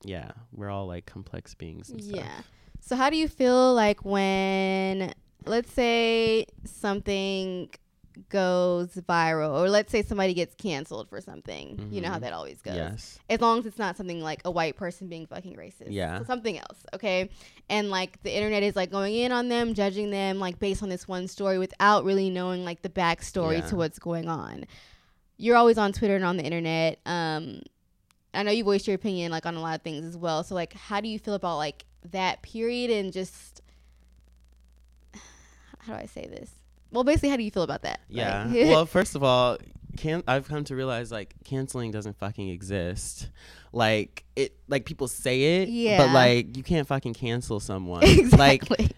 yeah, we're all like complex beings and stuff. yeah. So how do you feel like when let's say something goes viral or let's say somebody gets canceled for something. You know how Mhm. that always goes. Yes. as long as it's not something like a white person being fucking racist. Yeah. So something else, okay? And like the internet is like going in on them, judging them like based on this one story without really knowing like the backstory Yeah. to what's going on. You're always on Twitter and on the internet. Um I know you voiced your opinion like on a lot of things as well. So like how do you feel about like that period and just [SIGHS] how do I say this? Well, basically, how do you feel about that? Yeah. Like- [LAUGHS] well, first of all, can I've come to realize like canceling doesn't fucking exist. Like it like people say it, Yeah. but like you can't fucking cancel someone. [LAUGHS] Like exactly.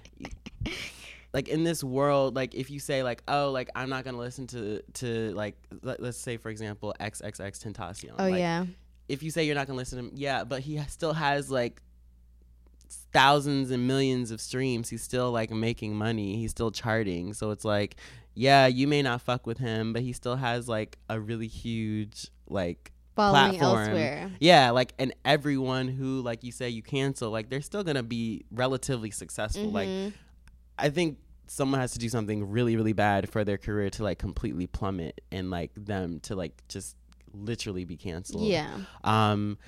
like in this world like if you say like oh like i'm not gonna listen to to like let, let's say for example XXXTentacion oh like, yeah. if you say you're not gonna listen to him yeah but he still has like thousands and millions of streams he's still like making money he's still charting so it's like yeah you may not fuck with him but he still has like a really huge like Following platform. elsewhere. yeah like and everyone who like you say you cancel like they're still gonna be relatively successful like Mhm. I think someone has to do something really, really bad for their career to like completely plummet and like them to like just literally be canceled. yeah. Um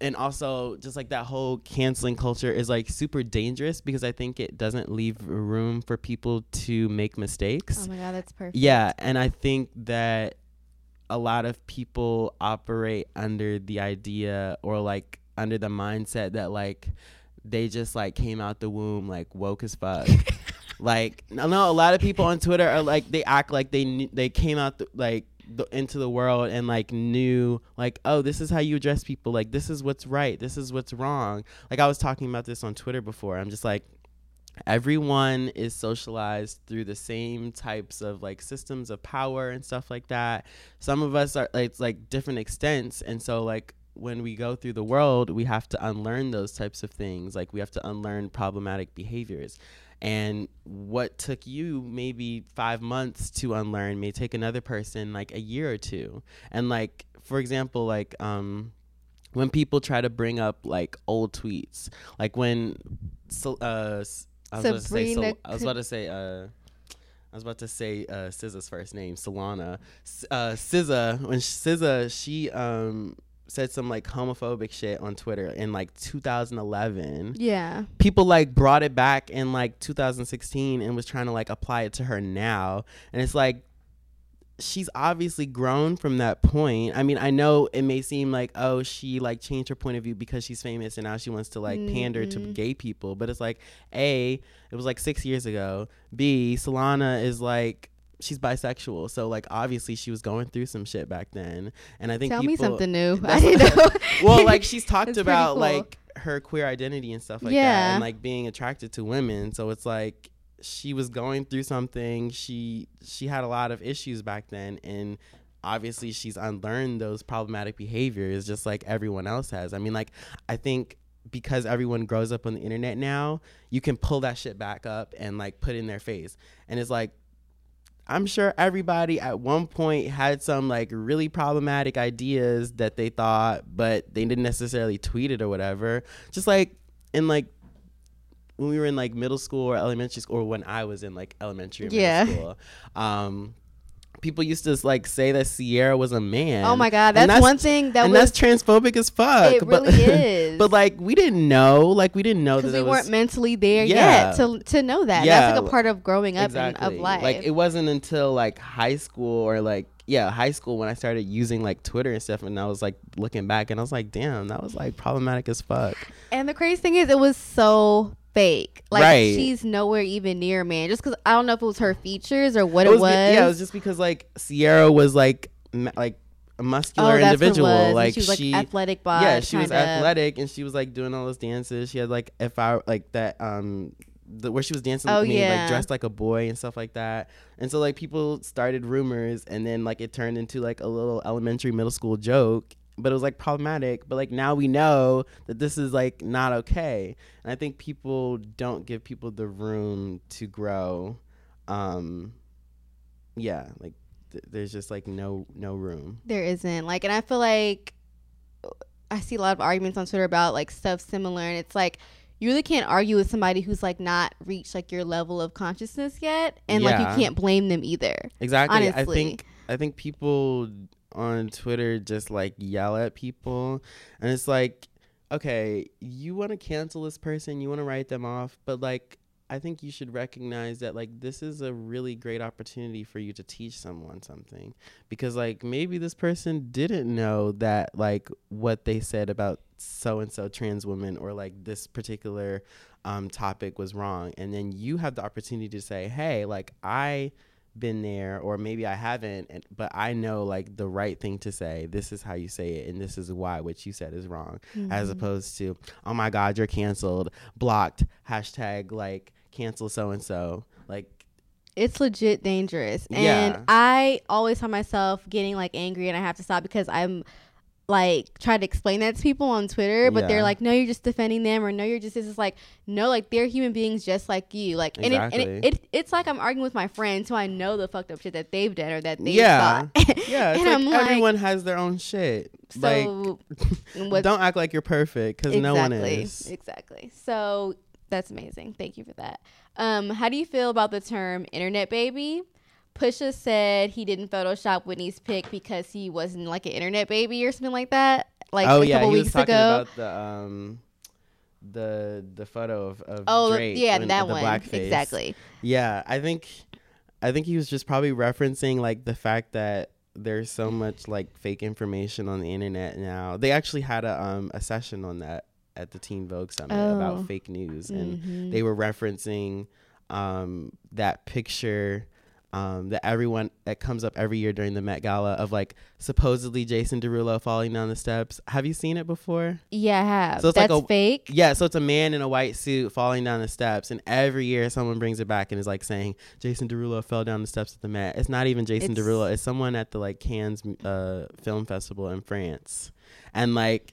and also just like that whole canceling culture is like super dangerous because I think it doesn't leave room for people to make mistakes. Oh my god, that's perfect. Yeah, and I think that a lot of people operate under the idea or like under the mindset that like they just like came out the womb like woke as fuck. [LAUGHS] like no, no, a lot of people on Twitter are like they act like they knew, they came out the, like the, into the world and like knew like oh this is how you address people. Like this is what's right. This is what's wrong. Like I was talking about this on Twitter before. I'm just like everyone is socialized through the same types of like systems of power and stuff like that. Some of us are it's like different extents. And so like when we go through the world we have to unlearn those types of things. Like we have to unlearn problematic behaviors and what took you maybe five months to unlearn may take another person like a year or two. And like for example like um when people try to bring up like old tweets like when so uh I was about to say Sabrina Sol- I was about to say uh I was about to say uh SZA's first name Solana. S- uh SZA when SZA she um said some like homophobic shit on Twitter in like 2011 Yeah. people like brought it back in like 2016 and was trying to like apply it to her now. And it's like she's obviously grown from that point. I mean i know it may seem like oh she like changed her point of view because she's famous and now she wants to like pander to Mhm. gay people. But it's like a it was like six years ago. B solana is like she's bisexual so like obviously she was going through some shit back then and i think Tell me people- something new. [LAUGHS] [LAUGHS] I didn't know. well, like she's [LAUGHS] talked about cool. like her queer identity and stuff like that, and like being attracted to women. So it's like she was going through something. She she had a lot of issues back then, and obviously she's unlearned those problematic behaviors just like everyone else has. I mean, like I think because everyone grows up on the internet now, you can pull that shit back up and like put in their face. And it's like I'm sure everybody at one point had some like really problematic ideas that they thought, but they didn't necessarily tweet it or whatever. Just like in like when we were in like middle school or elementary school, or when I was in like elementary or middle Yeah. school, um, people used to like say that Ciara was a man. Oh my god, And that's, one thing that and was that's transphobic as fuck. it but, really [LAUGHS] is. but like we didn't know, like we didn't know that because we weren't mentally there Yeah. yet to to know that. Yeah. That's like a part of growing up and of life. Like it wasn't until like high school or like yeah, high school when I started using like Twitter and stuff and I was like looking back and I was like, damn, that was like problematic as fuck. and the crazy thing is, it was so fake. Like Right. she's nowhere even near man. Just because I don't know if it was her features or what It it was, was. be- yeah, it was just because like Ciara was like ma- like a muscular oh, individual. was. and Like she was like she athletic body. yeah, she was kinda. athletic and she was like doing all those dances. She had like if I like that um the, where she was dancing Oh, I mean, yeah. like dressed like a boy and stuff like that. And so like people started rumors and then like it turned into like a little elementary middle school joke. But it was like problematic. But like now we know that this is like not okay. And I think people don't give people the room to grow. Um yeah, like th- there's just like no no room. There isn't like, and I feel like I see a lot of arguments on Twitter about like stuff similar, and it's like you really can't argue with somebody who's like not reached like your level of consciousness yet, and like you can't blame them either. Exactly. honestly. I think I think people on Twitter just like yell at people. And it's like okay, you want to cancel this person, you want to write them off, but like I think you should recognize that like this is a really great opportunity for you to teach someone something. Because like maybe this person didn't know that like what they said about so and so trans woman or like this particular um, topic was wrong. And then you have the opportunity to say hey like i been there or maybe i haven't and, but i know like the right thing to say this is how you say it and this is why what you said is wrong as Mhm. opposed to oh my god you're canceled blocked hashtag like cancel so and so like it's legit dangerous. And Yeah. I always find myself getting like angry and I have to stop because I'm like try to explain that to people on Twitter, but they're like, No, you're just defending them or no, you're just this is like no, like they're human beings just like you. Like and, it, and it, it it's like I'm arguing with my friends who I know the fucked up shit that they've done or that they've Yeah. [LAUGHS] yeah [LAUGHS] And like I'm like- everyone has their own shit so [LAUGHS] what's don't act like you're perfect because no one is Exactly. So that's amazing. Thank you for that. Um, how do you feel about the term internet baby? Pusha said he didn't Photoshop Whitney's pic because he wasn't like an internet baby or something like that. Like oh a yeah couple he was weeks talking ago. about the um the the photo of, of oh Drake yeah, when- that the one. blackface. Exactly. Yeah, I think I think he was just probably referencing like the fact that there's so much like fake information on the internet now. They actually had a um a session on that at the Teen Vogue Summit Oh. about fake news and Mhm. they were referencing um that picture um, that everyone that comes up every year during the Met Gala of like supposedly Jason Derulo falling down the steps. Have you seen it before? yeah, I have. So it's like a- fake. Yeah, so it's a man in a white suit falling down the steps, and every year someone brings it back and is like saying Jason Derulo fell down the steps at the Met. It's not even Jason It's- Derulo; it's someone at the like Cannes uh, Film Festival in France, and like.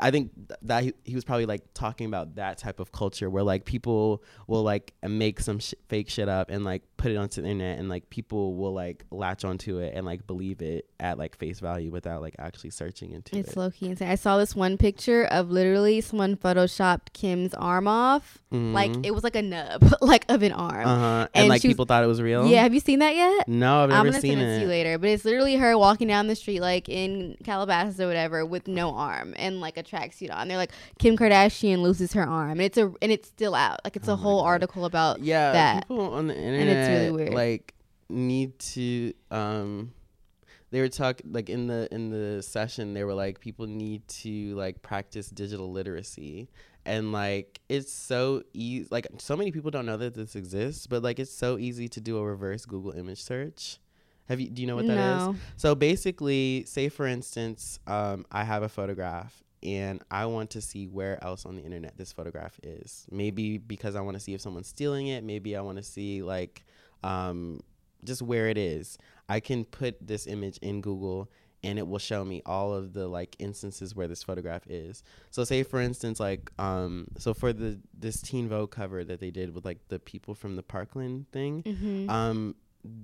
I think that he, he was probably like talking about that type of culture where like people will like make some sh- fake shit up and like put it onto the internet and like people will like latch onto it and like believe it at like face value without like actually searching into It's it. It's low key insane. I saw this one picture of literally someone photoshopped Kim's arm off. Like Mhm. it was like a nub, [LAUGHS] like of an arm. uh-huh. And, and like she was- people thought it was real. Yeah, have you seen that yet? No, I've I'm never gonna seen send it to you it. later, but it's literally her walking down the street like in Calabasas or whatever with no arm and like a tracksuit on. They're like Kim Kardashian loses her arm, and it's a and it's still out. Like it's Oh a whole God. article about Yeah, that. people on the internet really weird. like need to um they were talking like in the in the session they were like people need to like practice digital literacy and like it's so easy like so many people don't know that this exists but like it's so easy to do a reverse google image search have you do you know what that is? no. So basically, say for instance, um, I have a photograph and I want to see where else on the internet this photograph is. Maybe because I want to see if someone's stealing it. Maybe I want to see like um, just where it is. I can put this image in Google and it will show me all of the like instances where this photograph is. So say for instance like um so for the this Teen Vogue cover that they did with like the people from the Parkland thing, Mm-hmm. um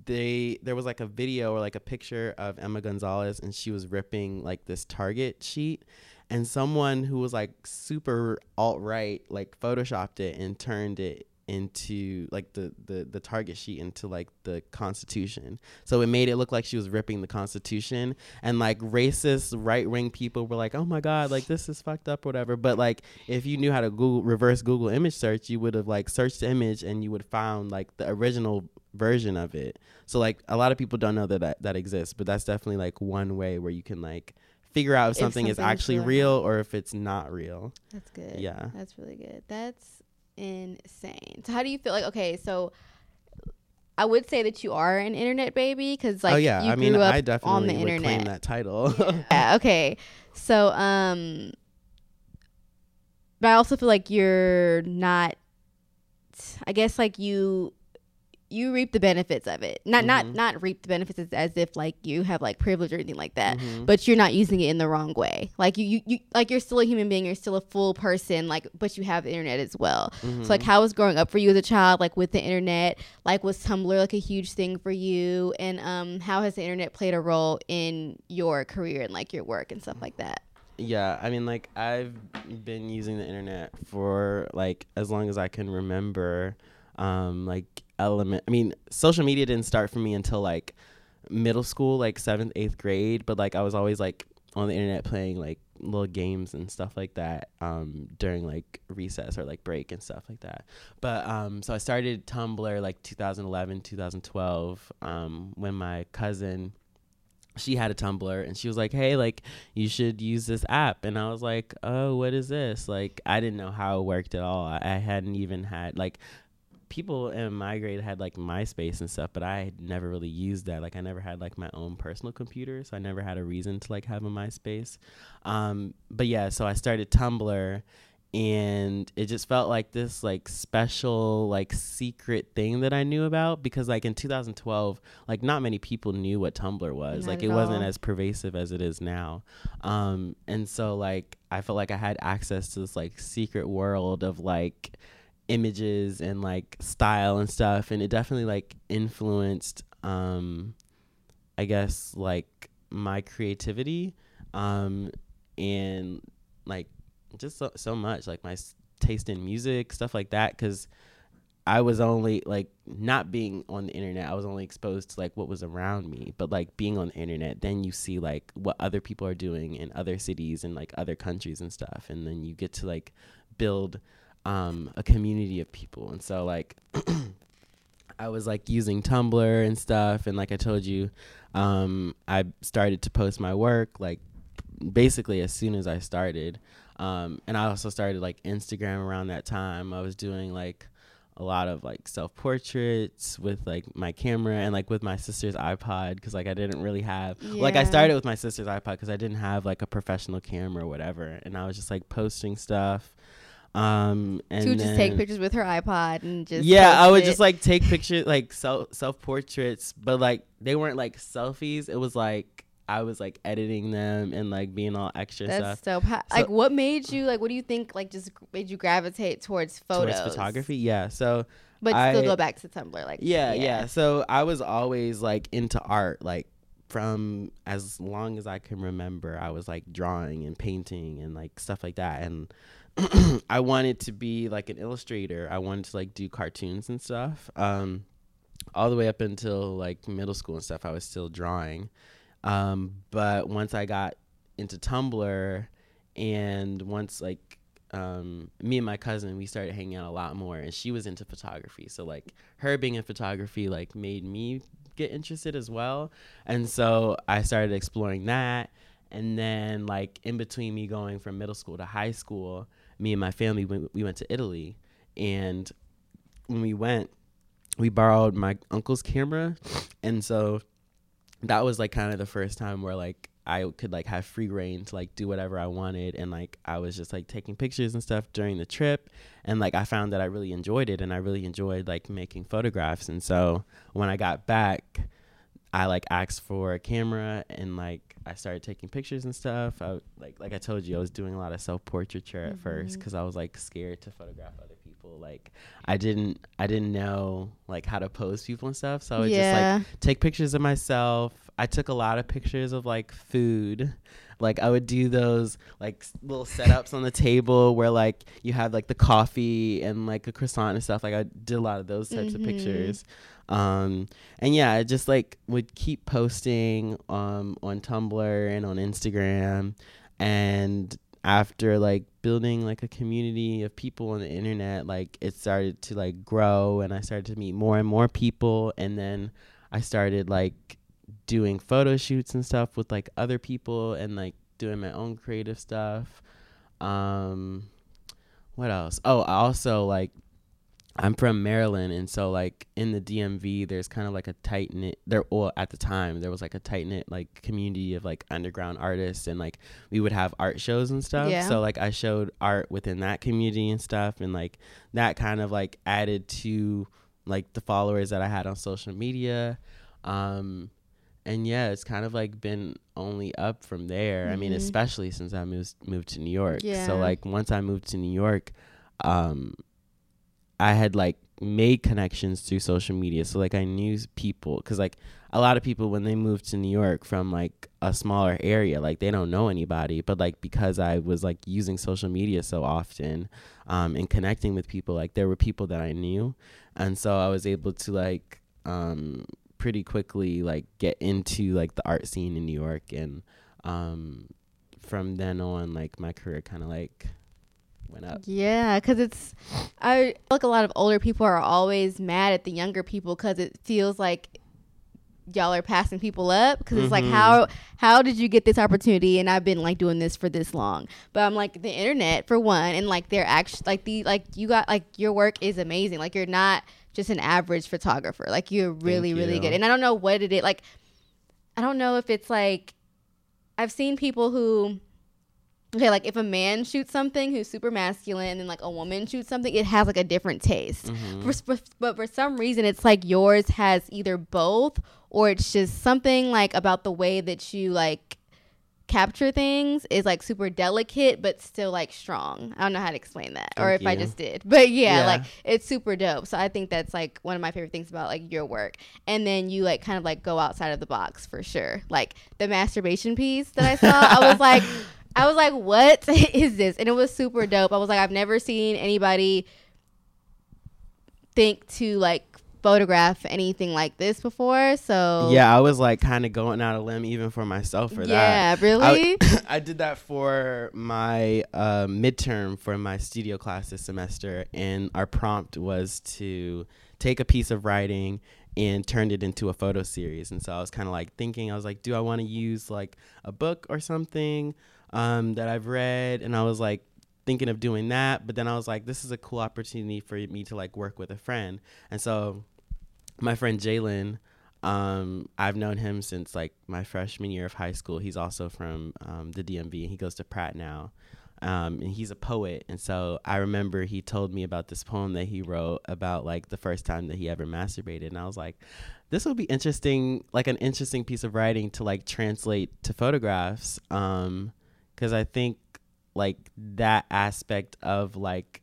they there was like a video or like a picture of Emma Gonzalez and she was ripping like this Target sheet and someone who was like super alt right like photoshopped it and turned it into like the, the the target sheet into like the constitution so it made it look like she was ripping the constitution and like racist right-wing people were like oh my god like this is fucked up whatever but like if you knew how to google reverse google image search you would have like searched the image and you would have found like the original version of it so like a lot of people don't know that that, that exists but that's definitely like one way where you can like figure out if If something is actually real or if it's not real That's good. Yeah. That's really good. That's insane. So how do you feel like okay, so I would say that you are an internet baby cuz like oh yeah you i mean up i definitely on the would internet. claim that title yeah, [LAUGHS] okay. So um but I also feel like you're not I guess like you you reap the benefits of it. Not not Mhm. not reap the benefits as, as if like you have like privilege or anything like that. Mhm. But you're not using it in the wrong way. Like you, you, you like you're still a human being, you're still a full person, like but you have the internet as well. Mhm. So like how was growing up for you as a child, like with the internet? Like was Tumblr like a huge thing for you? And um how has the internet played a role in your career and like your work and stuff like that? Yeah, I mean, like I've been using the internet for like as long as I can remember. Um, like element. I mean, social media didn't start for me until like middle school, like seventh, eighth grade. But like I was always like on the internet playing like little games and stuff like that um, during like recess or like break and stuff like that. But um, so I started Tumblr like 2011, 2012 um, when my cousin she had a Tumblr and she was like, "Hey, like you should use this app." And I was like, "Oh, what is this?" Like I didn't know how it worked at all. I, I hadn't even had like people in my grade had like MySpace and stuff, but I had never really used that. Like I never had like my own personal computer, so I never had a reason to like have a MySpace. Um, but yeah, so I started Tumblr and it just felt like this like special like secret thing that I knew about because like in 2012 like not many people knew what Tumblr was Not like it wasn't as pervasive as it is now um and so like I felt like I had access to this like secret world of like images and like style and stuff and it definitely like influenced um I guess like my creativity um and like just so, so much like my taste in music stuff like that because i was only like not being on the internet i was only exposed to like what was around me but like being on the internet then you see like what other people are doing in other cities and like other countries and stuff and then you get to like build um a community of people. And so like [CLEARS THROAT] I was like using Tumblr and stuff, and like I told you, um, I started to post my work like basically as soon as I started, um, and I also started like Instagram around that time. I was doing like a lot of like self portraits with like my camera and like with my sister's iPod because like I didn't really have like I started with my sister's iPod because I didn't have like a professional camera or whatever, and I was just like posting stuff. Um, and she would just take pictures with her iPod and just yeah, I would it. just like take pictures, like self self portraits, but like they weren't like selfies. It was like I was like editing them and like being all extra That's stuff so, like what made you like what do you think like just made you gravitate towards photos towards photography. Yeah, so but I- still go back to Tumblr like yeah, yeah, So I was always like into art, like from as long as I can remember. I was like drawing and painting and like stuff like that, and [CLEARS THROAT] I wanted to be like an illustrator. I wanted to like do cartoons and stuff. Um, all the way up until like middle school and stuff, I was still drawing. Um, but once I got into Tumblr, and once like um, me and my cousin, we started hanging out a lot more, and she was into photography. So like her being in photography like made me get interested as well, and so I started exploring that. And then like in between me going from middle school to high school, me and my family went, we went to Italy, and when we went, we borrowed my uncle's camera, and so that was like kind of the first time where like I could like have free reign to like do whatever I wanted. And like I was just like taking pictures and stuff during the trip. And like I found that I really enjoyed it and I really enjoyed like making photographs. And so when I got back I like asked for a camera and like I started taking pictures and stuff. I like like I told you I was doing a lot of self portraiture at mm-hmm. first cuz I was like scared to photograph other people. Like I didn't I didn't know like how to pose people and stuff. So I would yeah. just like take pictures of myself. I took a lot of pictures of like food. Like I would do those like little setups on the table where like you have like the coffee and like a croissant and stuff. Like I did a lot of those types mm-hmm. of pictures. Um, and yeah, I just like would keep posting um, on Tumblr and on Instagram. And after like building like a community of people on the internet, like it started to like grow and I started to meet more and more people. And then I started like doing photo shoots and stuff with like other people and like doing my own creative stuff. Um, what else? Oh, I also like I'm from Maryland, and so like in the DMV, there's kind of like a tight knit. There, well, at the time, there was like a tight knit like community of like underground artists, and like we would have art shows and stuff. Yeah. So like I showed art within that community and stuff, and like that kind of like added to like the followers that I had on social media. Um, and yeah, it's kind of like been only up from there. Mm-hmm. I mean, mm-hmm. especially since I moved moved to New York. Yeah. So like once I moved to New York, um, I had like made connections through social media. So like I knew people because like a lot of people when they move to New York from like a smaller area, like they don't know anybody. But like because I was like using social media so often um, and connecting with people, like there were people that I knew, and so I was able to like um, pretty quickly like get into like the art scene in New York and um, from then on like my career kind of like went up. Yeah, because it's I like a lot of older people are always mad at the younger people because it feels like y'all are passing people up because mm-hmm. it's like mm-hmm. how how did you get this opportunity and i've been like doing this for this long but i'm like the internet for one and like they're actually like the like you got like your work is amazing like you're not just an average photographer like you're really you. really good and i don't know what it is like i don't know if it's like i've seen people who okay, like if a man shoots something who's super masculine and like a woman shoots something, it has like a different taste. Mm-hmm. For, but for some reason, it's like yours has either both or it's just something like about the way that you like capture things is like super delicate but still like strong. I don't know how to explain that Thank or if you. I just did. But yeah, yeah, like it's super dope. So I think that's like one of my favorite things about like your work. And then you like kind of like go outside of the box for sure. Like the masturbation piece that I saw, I was [LAUGHS] like I was like, what [LAUGHS] is this? And it was super dope. I was like, I've never seen anybody think to like photograph anything like this before. So yeah, I was like kind of going out a limb even for myself for yeah, that. Yeah, really. I, [COUGHS] I, did that for my uh, midterm for my studio class this semester, and our prompt was to take a piece of writing and turned it into a photo series. And so I was kind of like thinking, I was like, do I want to use like a book or something? um, that I've read, and I was like thinking of doing that. But then I was like, this is a cool opportunity for me to like work with a friend, and so my friend Jalen. Um, I've known him since like my freshman year of high school. He's also from um, the DMV. And he goes to Pratt now. Um, and he's a poet. And so I remember he told me about this poem that he wrote about like the first time that he ever masturbated. And I was like, this will be interesting, like an interesting piece of writing to like translate to photographs. Um, because I think like that aspect of like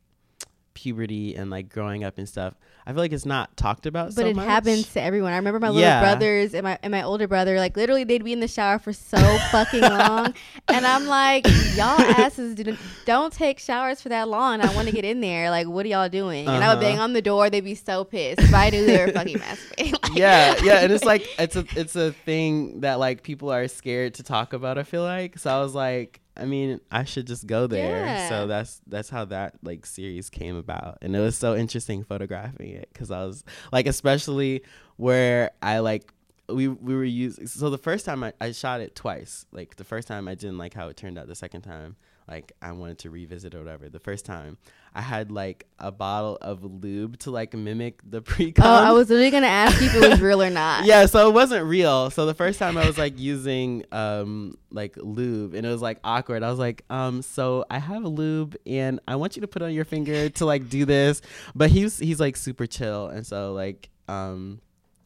puberty and like growing up and stuff i feel like it's not talked about but so it much. happens to everyone i remember my little yeah. brothers and my and my older brother like literally they'd be in the shower for so [LAUGHS] fucking long and i'm like y'all [LAUGHS] asses do, don't take showers for that long i want to get in there like what are y'all doing uh-huh. and i would bang uh-huh. on the door they'd be so pissed if i knew they were fucking masturbating [LAUGHS] like, yeah yeah and it's like it's a it's a thing that like people are scared to talk about i feel like so i was like I mean, I should just go there. Yeah. So that's that's how that like series came about, and it was so interesting photographing it because I was like, especially where I like we we were using. So the first time I, I shot it twice. Like the first time I didn't like how it turned out. The second time, like I wanted to revisit or whatever. The first time I had like a bottle of lube to like mimic the [LAUGHS] pre. Oh, I was literally gonna ask if it was real or not. [LAUGHS] yeah, so it wasn't real. So the first time I was like using um like lube and it was like awkward. I was like, um, so I have a lube and I want you to put on your finger to like do this. But he's he's like super chill and so like um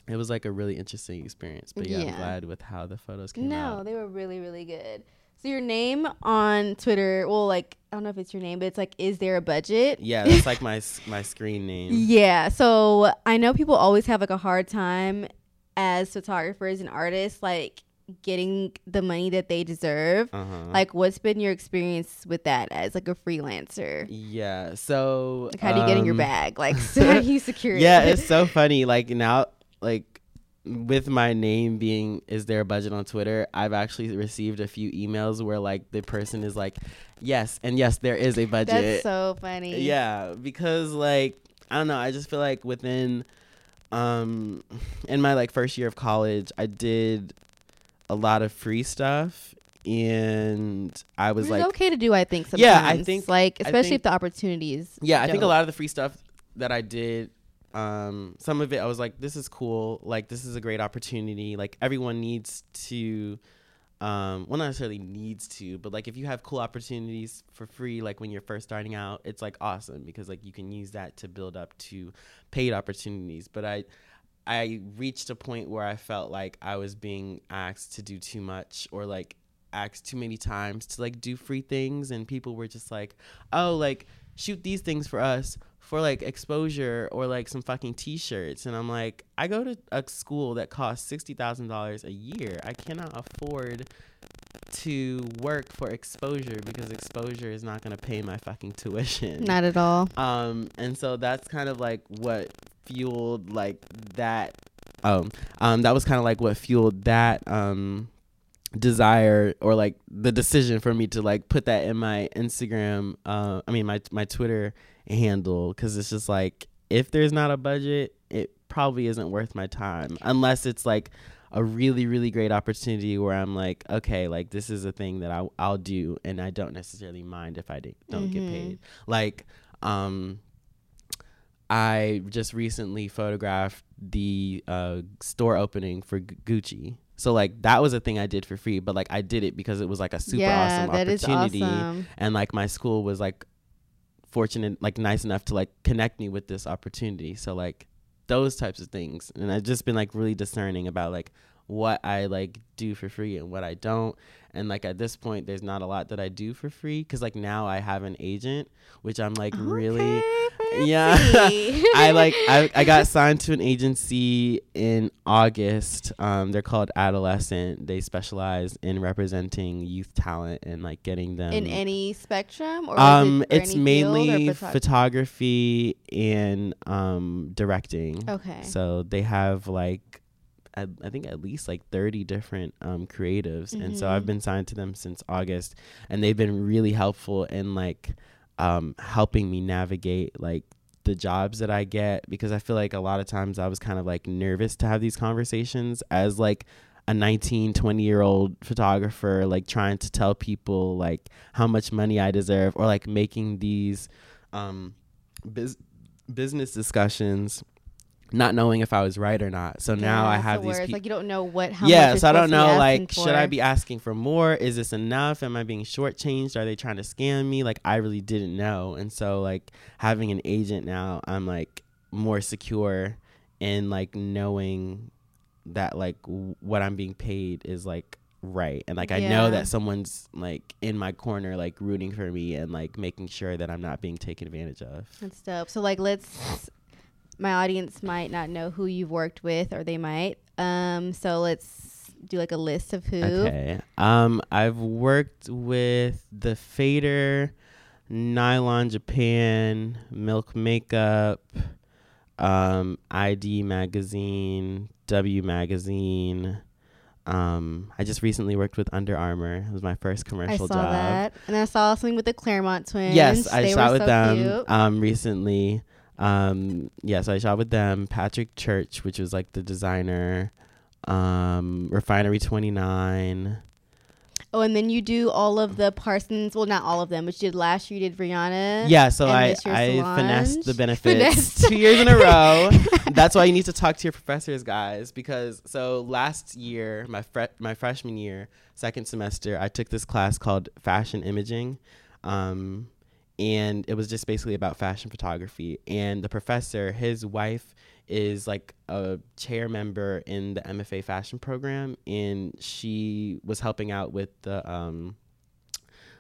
it was like a really interesting experience. But yeah, Yeah. I'm glad with how the photos came No, out. No, they were really, really good. So your name on Twitter, well, like I don't know if it's your name, but it's like, is there a budget? Yeah, that's like [LAUGHS] my my screen name. Yeah. So I know people always have like a hard time as photographers and artists, like getting the money that they deserve. Uh-huh. Like, what's been your experience with that as like a freelancer? yeah. So Like, how do you get in your um, bag? Like, so [LAUGHS] [LAUGHS] how do you secure it? yeah, it's so funny. Like now, like with my name being "Is there a budget?" on Twitter, I've actually received a few emails where like the person is like, "Yes, and yes, there is a budget." That's so funny. yeah, because like I don't know, I just feel like within um in my like first year of college, I did a lot of free stuff and I was Which like okay to do, I think. Sometimes. Yeah, I think- like especially think- if the opportunities. yeah i think a lot of the free stuff that i did um some of it i was like this is cool. Like this is a great opportunity. Like everyone needs to um well not necessarily needs to but like if you have cool opportunities for free like when you're first starting out it's like awesome because like you can use that to build up to paid opportunities. But i i reached a point where i felt like i was being asked to do too much or like asked too many times to like do free things. And people were just like oh like shoot these things for us for like exposure or like some fucking t-shirts and i'm like i go to a school that costs $60000 a year i cannot afford to work for exposure because exposure is not going to pay my fucking tuition [LAUGHS] Not at all. um and so that's kind of like what fueled like that um um that was kind of like what fueled that um desire or like the decision for me to like put that in my Instagram uh I mean my my Twitter handle cuz it's just like if there's not a budget it probably isn't worth my time unless it's like a really really great opportunity where I'm like okay like this is a thing that I I'll do and I don't necessarily mind if I don't get Mhm. paid like um I just recently photographed the uh, store opening for Gu- Gucci. So like that was a thing I did for free, but like I did it because it was like a super yeah, awesome opportunity, awesome. and like my school was like fortunate, like nice enough to like connect me with this opportunity. So like those types of things, and I've just been like really discerning about like what I like do for free and what I don't. And like at this point, there's not a lot that I do for free because like now I have an agent, which I'm like really Okay, yeah. [LAUGHS] I like I, I got signed to an agency in August. Um, they're called Adolescent. They specialize in representing youth talent and like getting them in any spectrum or um it it's any field or mainly photog- photography and um directing. okay So they have like I, I think at least like 30 different um, creatives. And so I've Mhm. been signed to them since August and they've been really helpful in like um, helping me navigate like the jobs that I get because I feel like a lot of times I was kind of like nervous to have these conversations as like a 19 20 year old photographer like trying to tell people like how much money I deserve or like making these um bus- business discussions not knowing if I was right or not. So now I have so these people like you don't know what how yeah, so I don't supposed to be know. Like, should I be asking for more? Is this enough? Am I being shortchanged? Are they trying to scam me? Like, I really didn't know. And so, like, having an agent now, I'm like more secure in like knowing that like w- what I'm being paid is like right, and like I know that someone's like in my corner, like rooting for me and like making sure that I'm not being taken advantage of. That's dope. So like let's my audience might not know who you've worked with or they might. Um so let's do like a list of who. Okay. Um, I've worked with the Fader, Nylon Japan, Milk Makeup, um, ID Magazine, W Magazine. Um, I just recently worked with Under Armour. It was my first commercial I saw job. that. And I saw something with the Clermont twins. Yes, I They shot were with so them um recently. Um yes, I shot with them. Patrick Church, which was like the designer. um, Refinery 29. Oh, and then you do all of the Parsons. Well, not all of them, but you did last year. You did Rihanna. Yeah, so I I finessed the benefits Finessed. two years in a row. [LAUGHS] That's why you need to talk to your professors, guys. Because so last year, my fre- my freshman year, second semester, I took this class called fashion imaging, um, and it was just basically about fashion photography. And the professor, his wife is like a chair member in the MFA fashion program, and she was helping out with the um,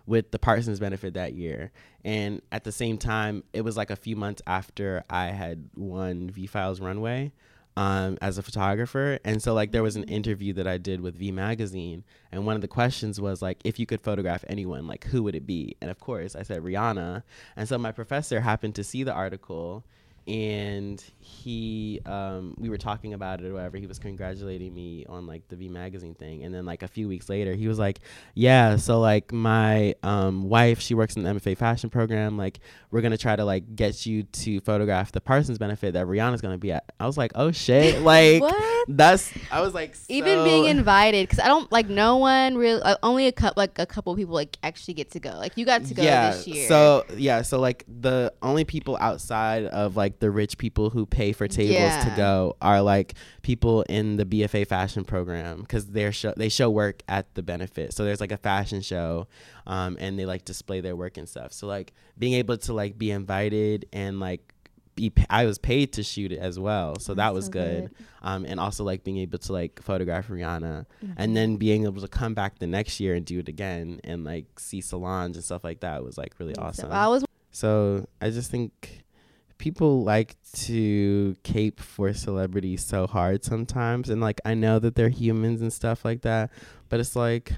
with the Parsons benefit that year. And at the same time, it was like a few months after I had won V Files Runway um, as a photographer. And so, like, there was an interview that I did with V Magazine. And one of the questions was, like, if you could photograph anyone, like, who would it be? And of course, I said Rihanna. And so, my professor happened to see the article. And he, um, we were talking about it or whatever. He was congratulating me on like the V magazine thing, and then like a few weeks later, he was like, "Yeah, so like my um, wife, she works in the MFA fashion program. Like we're gonna try to like get you to photograph the Parsons benefit that Rihanna's gonna be at." I was like, "Oh shit!" [LAUGHS] Like What? that's I was like, Even being invited, because I don't like no one really. Uh, only a couple, like a couple people, like actually get to go. Like you got to go yeah, this year. So yeah, so like the only people outside of like the rich people who pay for tables to go are like people in the BFA fashion program because they're show they show work at the benefit. So there's like a fashion show, um, and they like display their work and stuff. So like being able to like be invited and like be I was paid to shoot it as well, so that That's was so good. good. Um, and also like being able to like photograph Rihanna Mm-hmm. and then being able to come back the next year and do it again and like see Solange and stuff like that was like really So awesome. I was So I just think people like to cape for celebrities so hard sometimes and like I know that they're humans and stuff like that, but it's like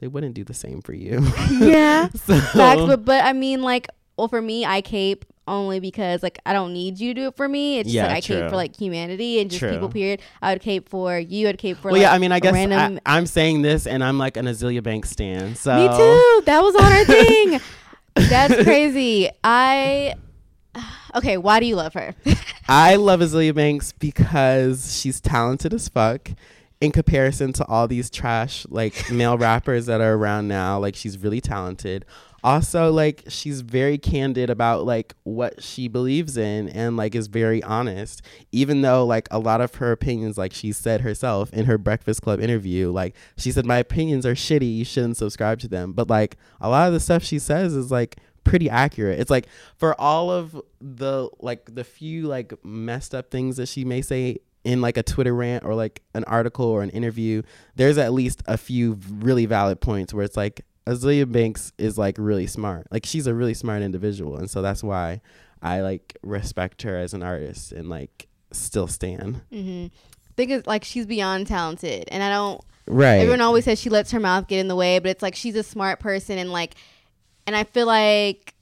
they wouldn't do the same for you. [LAUGHS] yeah. [LAUGHS] so, Facts, but but I mean, like, well, for me, I cape only because like I don't need you to do it for me. It's just Yeah, like I cape for like humanity and just True. people. Period. I would cape for you. I'd cape for. well, like, yeah, I mean, I guess random. I, am saying this and I'm like an Azealia Banks stan. So me too. That was on our thing. [LAUGHS] That's crazy. I. Okay, why do you love her? [LAUGHS] I love Azealia Banks because she's talented as fuck. In comparison to all these trash like [LAUGHS] male rappers that are around now, like she's really talented. Also, like she's very candid about like what she believes in and like is very honest. Even though like a lot of her opinions, like she said herself in her Breakfast Club interview, like she said, My opinions are shitty, you shouldn't subscribe to them. But like a lot of the stuff she says is like pretty accurate. It's like for all of the like the few like messed up things that she may say in like a Twitter rant or like an article or an interview, there's at least a few really valid points where it's like Azealia Banks is like really smart. Like she's a really smart individual, and so that's why I like respect her as an artist and like still stand. Mm-hmm. Think it's like she's beyond talented, and I don't. Right. Everyone always says she lets her mouth get in the way, but it's like she's a smart person, and like, and I feel like.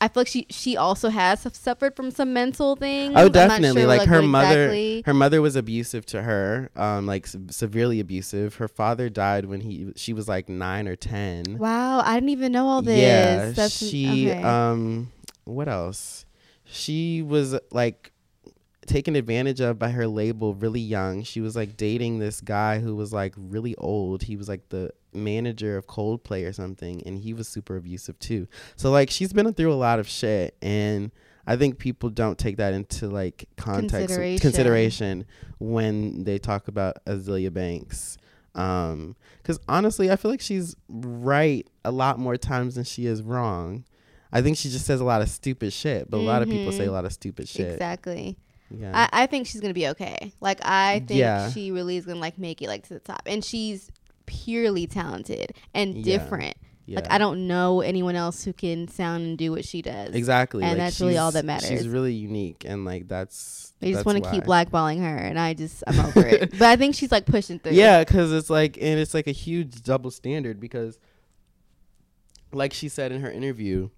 I feel like she she also has suffered from some mental things. Oh, definitely. sure, like, her what mother, exactly. her mother was abusive to her, um, like se- severely abusive. Her father died when he she was like nine or ten. Wow, I didn't even know all this. Yeah, That's she. okay. Um, what else? She was like taken advantage of by her label really young. She was like dating this guy who was like really old. He was like the manager of Coldplay or something, and he was super abusive too. So like she's been through a lot of shit, and I think people don't take that into like context Consideration. consideration when they talk about Azealia Banks. Um, because honestly, I feel like she's right a lot more times than she is wrong. I think she just says a lot of stupid shit, but a lot of people say a Mhm. lot of stupid shit. exactly. Yeah. I, I think she's gonna be okay. Like I think Yeah. she really is gonna like make it like to the top, and she's purely talented and different. yeah. Like I don't know anyone else who can sound and do what she does. exactly, and like, that's really all that matters. She's really unique, and like that's. They just want want to keep blackballing her, and I just I'm over it. [LAUGHS] But I think she's like pushing through. Yeah, because it's like, and it's like a huge double standard because, like she said in her interview,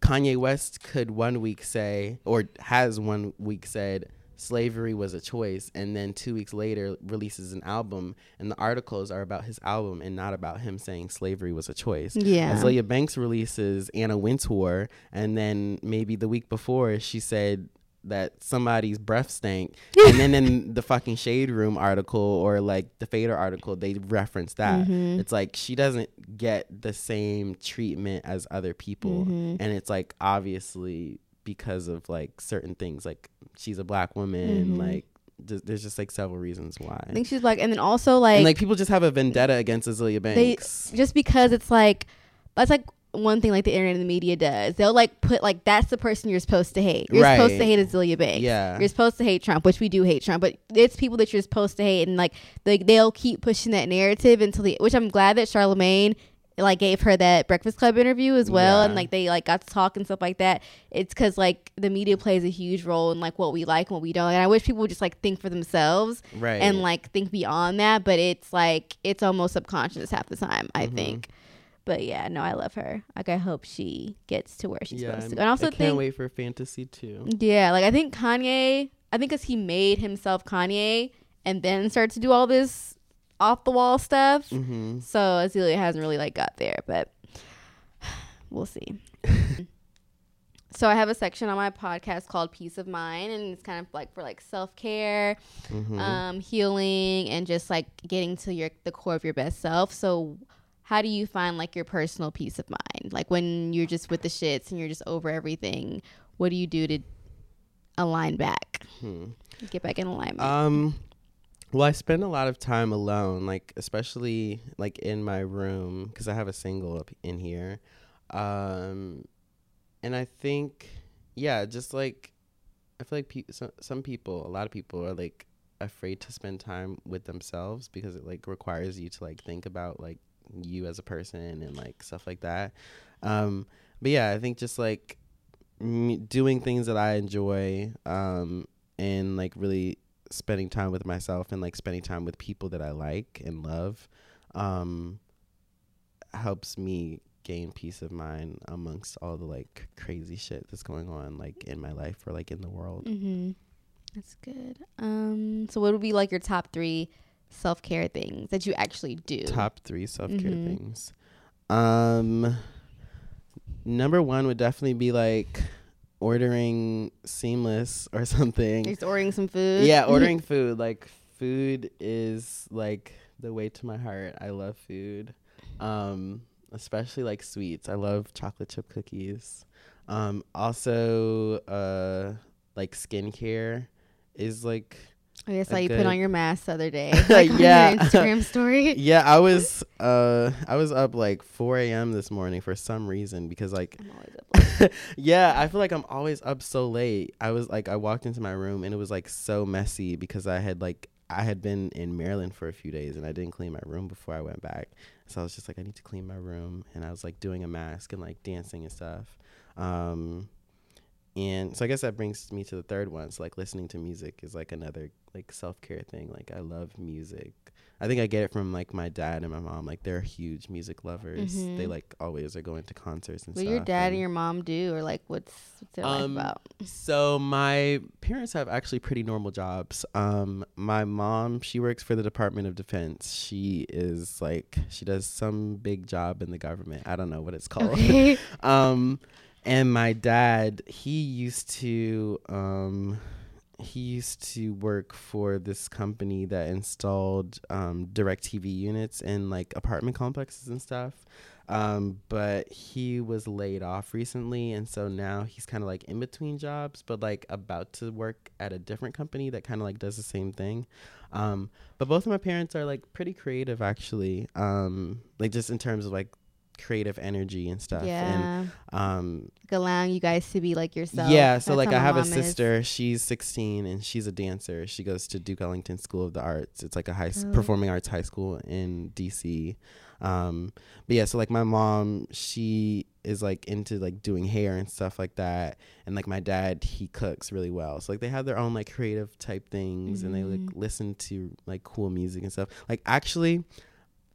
Kanye West could one week say, or has one week said, slavery was a choice, and then two weeks later releases an album, and the articles are about his album and not about him saying slavery was a choice. Yeah. Azealia Banks releases Anna Wintour, and then maybe the week before she said that somebody's breath stank, [LAUGHS] and then in the fucking shade room article or like the fader article, they reference that. Mhm. It's like she doesn't get the same treatment as other people, Mhm. and it's like obviously because of like certain things, like she's a black woman, Mhm. like th- there's just like several reasons why. I think she's black, and then also like, and like people just have a vendetta against Azealia Banks. just because it's like that's like one thing like the internet and the media does. They'll like put like that's the person you're supposed to hate. You're supposed to hate Azealia Banks. Yeah. You're supposed to hate Trump, which we do hate Trump, but it's people that you're supposed to hate, and like they they'll keep pushing that narrative until the which I'm glad that Charlemagne like gave her that Breakfast Club interview as well, Yeah. and like they like got to talk and stuff like that. It's because like the media plays a huge role in like what we like and what we don't, and I wish people would just like think for themselves right. and like think beyond that but it's like it's almost subconscious half the time i Mhm. think but yeah no i love her like i hope she gets to where she's yeah, supposed to and also I can't think wait for Fantasea Two. yeah like i think kanye i think because he made himself kanye and then started to do all this off the wall stuff Mm-hmm. so azealia hasn't really like got there but [SIGHS] we'll see [LAUGHS] so i have a section on my podcast called peace of mind and it's kind of like for like self-care Mm-hmm. um, healing and just like getting to your the core of your best self. So, how do you find like your personal peace of mind? Like when you're just with the shits and you're just over everything, what do you do to align back, Hmm. get back in alignment? Um, well, I spend a lot of time alone, like especially like in my room because I have a single up in here. Um, and I think, yeah, just like I feel like pe- some some people, a lot of people are like afraid to spend time with themselves because it like requires you to like think about like you as a person and like stuff like that. Um, but yeah, I think just like me doing things that I enjoy, um, and like really spending time with myself and like spending time with people that I like and love, um, helps me gain peace of mind amongst all the like crazy shit that's going on like in my life or like in the world. mm-hmm. That's good. Um, so what would be like your top three self care things that you actually do? Top three self care Mhm. things. Um, number one would definitely be like ordering seamless or [LAUGHS] something. Just ordering some food. yeah [LAUGHS] ordering food. Like food is like the way to my heart. I love food. Um especially like sweets. I love chocolate chip cookies. Um also uh like skincare is like I saw you put on your mask the other day. [LAUGHS] Like Yeah. your Instagram [LAUGHS] story. yeah i was uh i was up like 4 a.m this morning for some reason because like I'm always up late. [LAUGHS] yeah, I feel like I'm always up so late. I was like, I walked into my room and it was like so messy because I had like, I had been in Maryland for a few days and I didn't clean my room before I went back. So I was just like, I need to clean my room. And I was like doing a mask and like dancing and stuff. Um, and so I guess that brings me to the third one. So like listening to music is like another like self care thing. Like I love music. I think I get it from like my dad and my mom. Like they're huge music lovers. Mhm. They like always are going to concerts and What stuff. your dad and- and your mom do, or like what's what's their life Um, about? so my parents have actually pretty normal jobs. Um, my mom, she works for the Department of Defense. She is like she does some big job in the government. I don't know what it's called. Okay. [LAUGHS] um, and my dad, he used to um, he used to work for this company that installed um, DirecTV units in like apartment complexes and stuff. Um, but he was laid off recently, and so now he's kind of like in between jobs, but like about to work at a different company that kind of like does the same thing. Um, but both of my parents are like pretty creative, actually. Um, like just in terms of like creative energy and stuff. And um, like allowing you guys to be like yourself. yeah, so That's like I have a mom is. sister. She's 16 and she's a dancer. She goes to Duke Ellington School of the Arts. It's like a high s Oh. performing arts high school in DC. Um, but yeah, so like my mom, she is like into like doing hair and stuff like that. And like my dad, he cooks really well. So like they have their own like creative type things and they like Mhm. listen to like cool music and stuff. Like actually,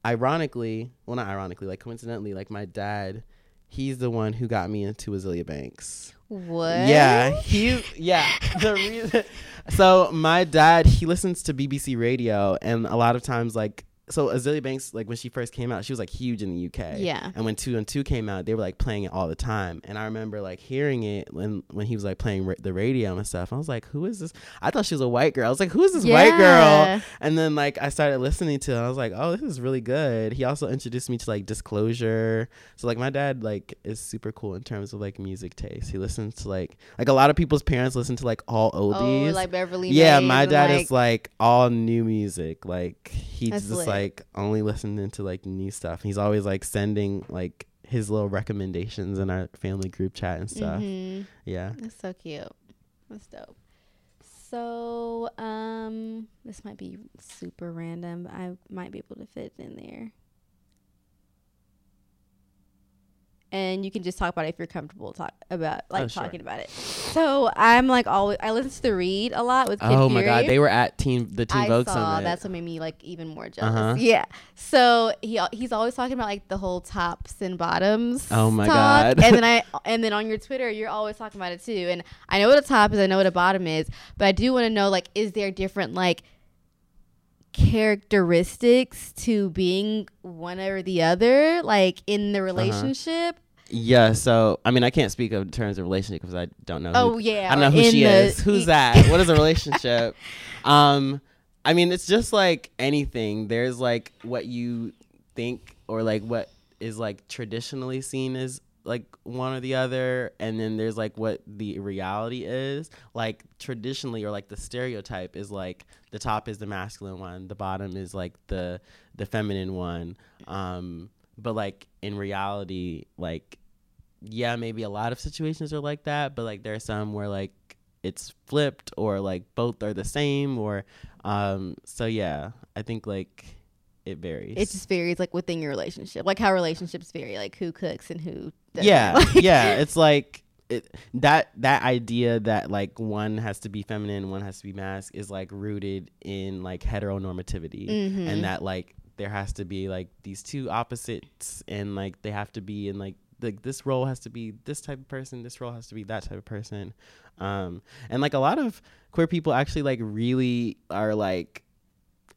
ironically, well not ironically, like coincidentally, like my dad, he's the one who got me into Azealia Banks. What? Yeah, he yeah. The reason [LAUGHS] so my dad he listens to BBC radio and a lot of times like so Azealia Banks, like when she first came out, she was like huge in the UK. Yeah. And when 212 came out, they were like playing it all the time. And I remember like hearing it when when he was like playing ra- the radio and stuff. I was like, who is this? I thought she was a white girl. I was like, who is this white girl? And then like I started listening to it. I was like, oh, this is really good. He also introduced me to like Disclosure. So like my dad like is super cool in terms of like music taste. He listens to like like a lot of people's parents listen to like all oh, oldies. Oh, like Beverly. yeah, Maze my and, dad like, is like all new music. Like he's just lit. like only listening to like new stuff. He's always like sending like his little recommendations in our family group chat and stuff. mhm. Yeah. That's so cute. That's dope. So, um, this might be super random. but I might be able to fit in there. And you can just talk about it if you're comfortable talk about like Oh, sure. talking about it. So I'm like always I listen to the read a lot with Kid Oh my Fury. god, they were at Team the Teen I Vogue saw Summit. that's what made me like even more jealous. Uh-huh. Yeah. So he he's always talking about like the whole tops and bottoms. Oh my talk. God. and then I [LAUGHS] and then on your Twitter you're always talking about it too. And I know what a top is. I know what a bottom is. But I do want to know like is there different like characteristics to being one or the other like in Uh-huh. the relationship? yeah, so I mean I can't speak of terms of relationship because I don't know. Oh who, yeah. I don't know who she the- is. Who's that? What is a relationship? [LAUGHS] um, I mean, it's just like anything. There's like what you think or like what is like traditionally seen as like one or the other, and then there's like what the reality is. Like traditionally, or like the stereotype is like the top is the masculine one, the bottom is like the the feminine one. Um, but like in reality, like yeah, maybe a lot of situations are like that, but like there are some where like it's flipped or like both are the same or um so yeah, I think like it varies. It just varies like within your relationship. Like how relationships vary, like who cooks and who doesn't. yeah, [LAUGHS] Like- yeah, it's like it, that that idea that like one has to be feminine, one has to be masc is like rooted in like heteronormativity Mhm. and that like there has to be like these two opposites and like they have to be in like like this role has to be this type of person this role has to be that type of person um and like a lot of queer people actually like really are like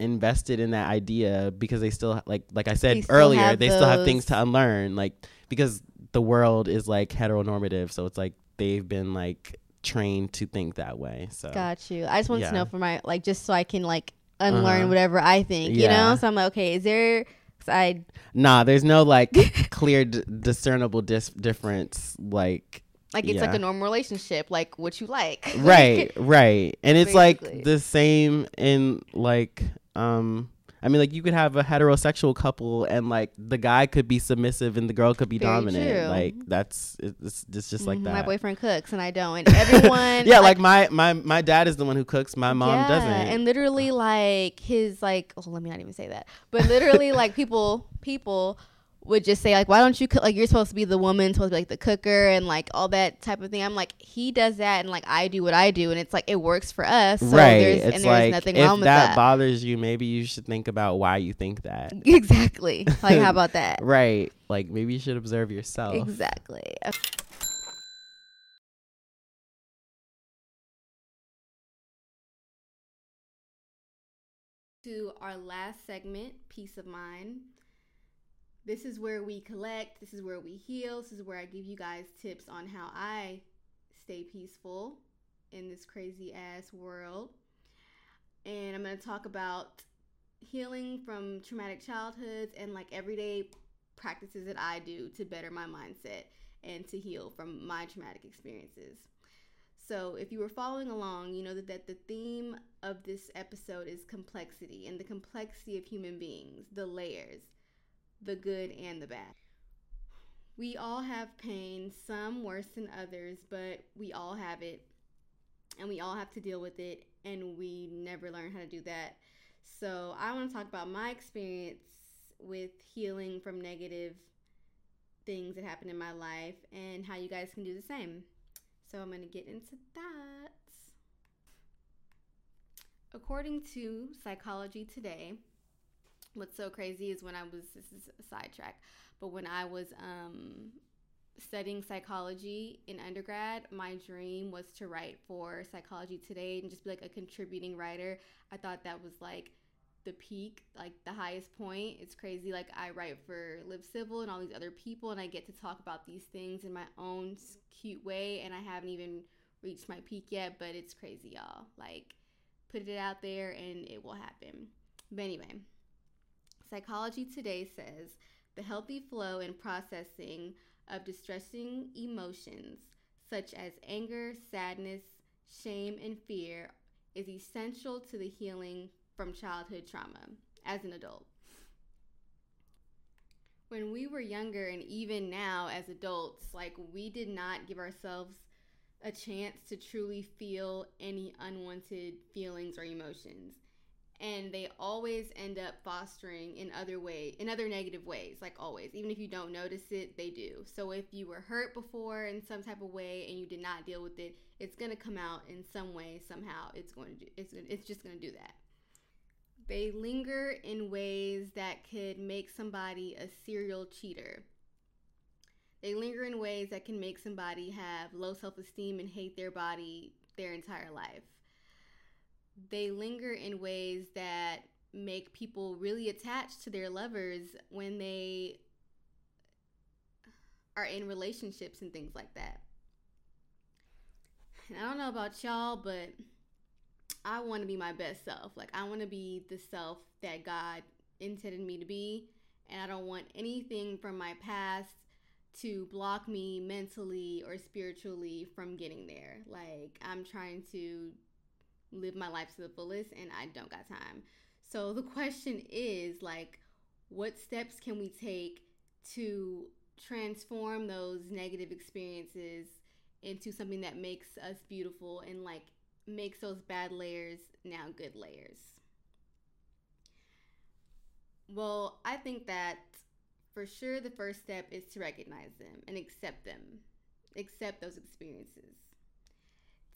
invested in that idea because they still like like I said They earlier they still have things to unlearn like because the world is like heteronormative so it's like they've been like trained to think that way so Got you. I just want Yeah. to know for my like just so I can like unlearn Uh-huh. whatever I think, you know. So I'm like, okay, is there? I Nah, there's no like [LAUGHS] clear d- discernible dis- difference. Like, like it's like a normal relationship, like what you like. right, [LAUGHS] right, and it's like the same in like, um, I mean, like you could have a heterosexual couple and like the guy could be submissive and the girl could be Very dominant. true. Like that's it's, it's just like Mhm, that. My boyfriend cooks and I don't, and everyone. [LAUGHS] yeah, like my my my dad is the one who cooks. My mom Yeah, doesn't. And literally, like his like, oh, let me not even say that. But literally, like people, people would just say like, why don't you cook? Like you're supposed to be the woman, supposed to be like the cooker, and like all that type of thing. I'm like, he does that, and like I do what I do, and it's like it works for us. So right. There's, it's and there's like nothing if wrong with that, that. bothers you, maybe you should think about why you think that. [LAUGHS] exactly. Like how about that? [LAUGHS] Right. Like maybe you should observe yourself. Exactly. To our last segment, Peace of Mind. This is where we collect, this is where we heal, this is where I give you guys tips on how I stay peaceful in this crazy ass world. And I'm going to talk about healing from traumatic childhoods and like everyday practices that I do to better my mindset and to heal from my traumatic experiences. So, if you were following along, you know that, that the theme of this episode is complexity and the complexity of human beings, the layers, the good and the bad. We all have pain, some worse than others, but we all have it and we all have to deal with it, and we never learn how to do that. So, I want to talk about my experience with healing from negative things that happened in my life and how you guys can do the same. So, I'm going to get into that. According to Psychology Today, what's so crazy is when I was, this is a sidetrack, but when I was um, studying psychology in undergrad, my dream was to write for Psychology Today and just be like a contributing writer. I thought that was like the peak, like the highest point. It's crazy. Like I write for Live Civil and all these other people, and I get to talk about these things in my own cute way, and I haven't even reached my peak yet, but it's crazy, y'all. Like put it out there and it will happen. But anyway, Psychology Today says the healthy flow and processing of distressing emotions such as anger, sadness, shame, and fear is essential to the healing from childhood trauma as an adult. When we were younger, and even now as adults, like we did not give ourselves a chance to truly feel any unwanted feelings or emotions and they always end up fostering in other way in other negative ways like always. Even if you don't notice it they do. So if you were hurt before in some type of way and you did not deal with it it's going to come out in some way somehow. It's going to do it's it's just going to do that. They linger in ways that could make somebody a serial cheater. They linger in ways that can make somebody have low self-esteem and hate their body their entire life they linger in ways that make people really attached to their lovers when they are in relationships and things like that. And I don't know about y'all, but I want to be my best self. Like, I want to be the self that God intended me to be. And I don't want anything from my past to block me mentally or spiritually from getting there. Like, I'm trying to live my life to the fullest and I don't got time. So the question is like what steps can we take to transform those negative experiences into something that makes us beautiful and like makes those bad layers now good layers? Well, I think that for sure the first step is to recognize them and accept them. Accept those experiences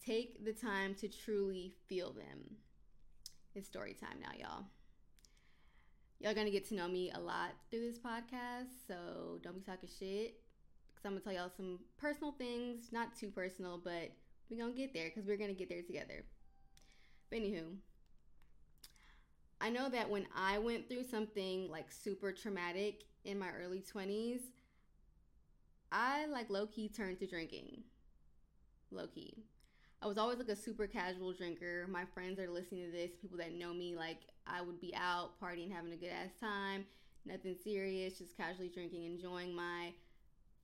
Take the time to truly feel them. It's story time now, y'all. Y'all gonna get to know me a lot through this podcast, so don't be talking shit. Cause I'm gonna tell y'all some personal things, not too personal, but we gonna get there because we're gonna get there together. But anywho, I know that when I went through something like super traumatic in my early 20s, I like low key turned to drinking. Low key. I was always like a super casual drinker. My friends are listening to this. People that know me, like I would be out partying, having a good ass time. Nothing serious, just casually drinking, enjoying my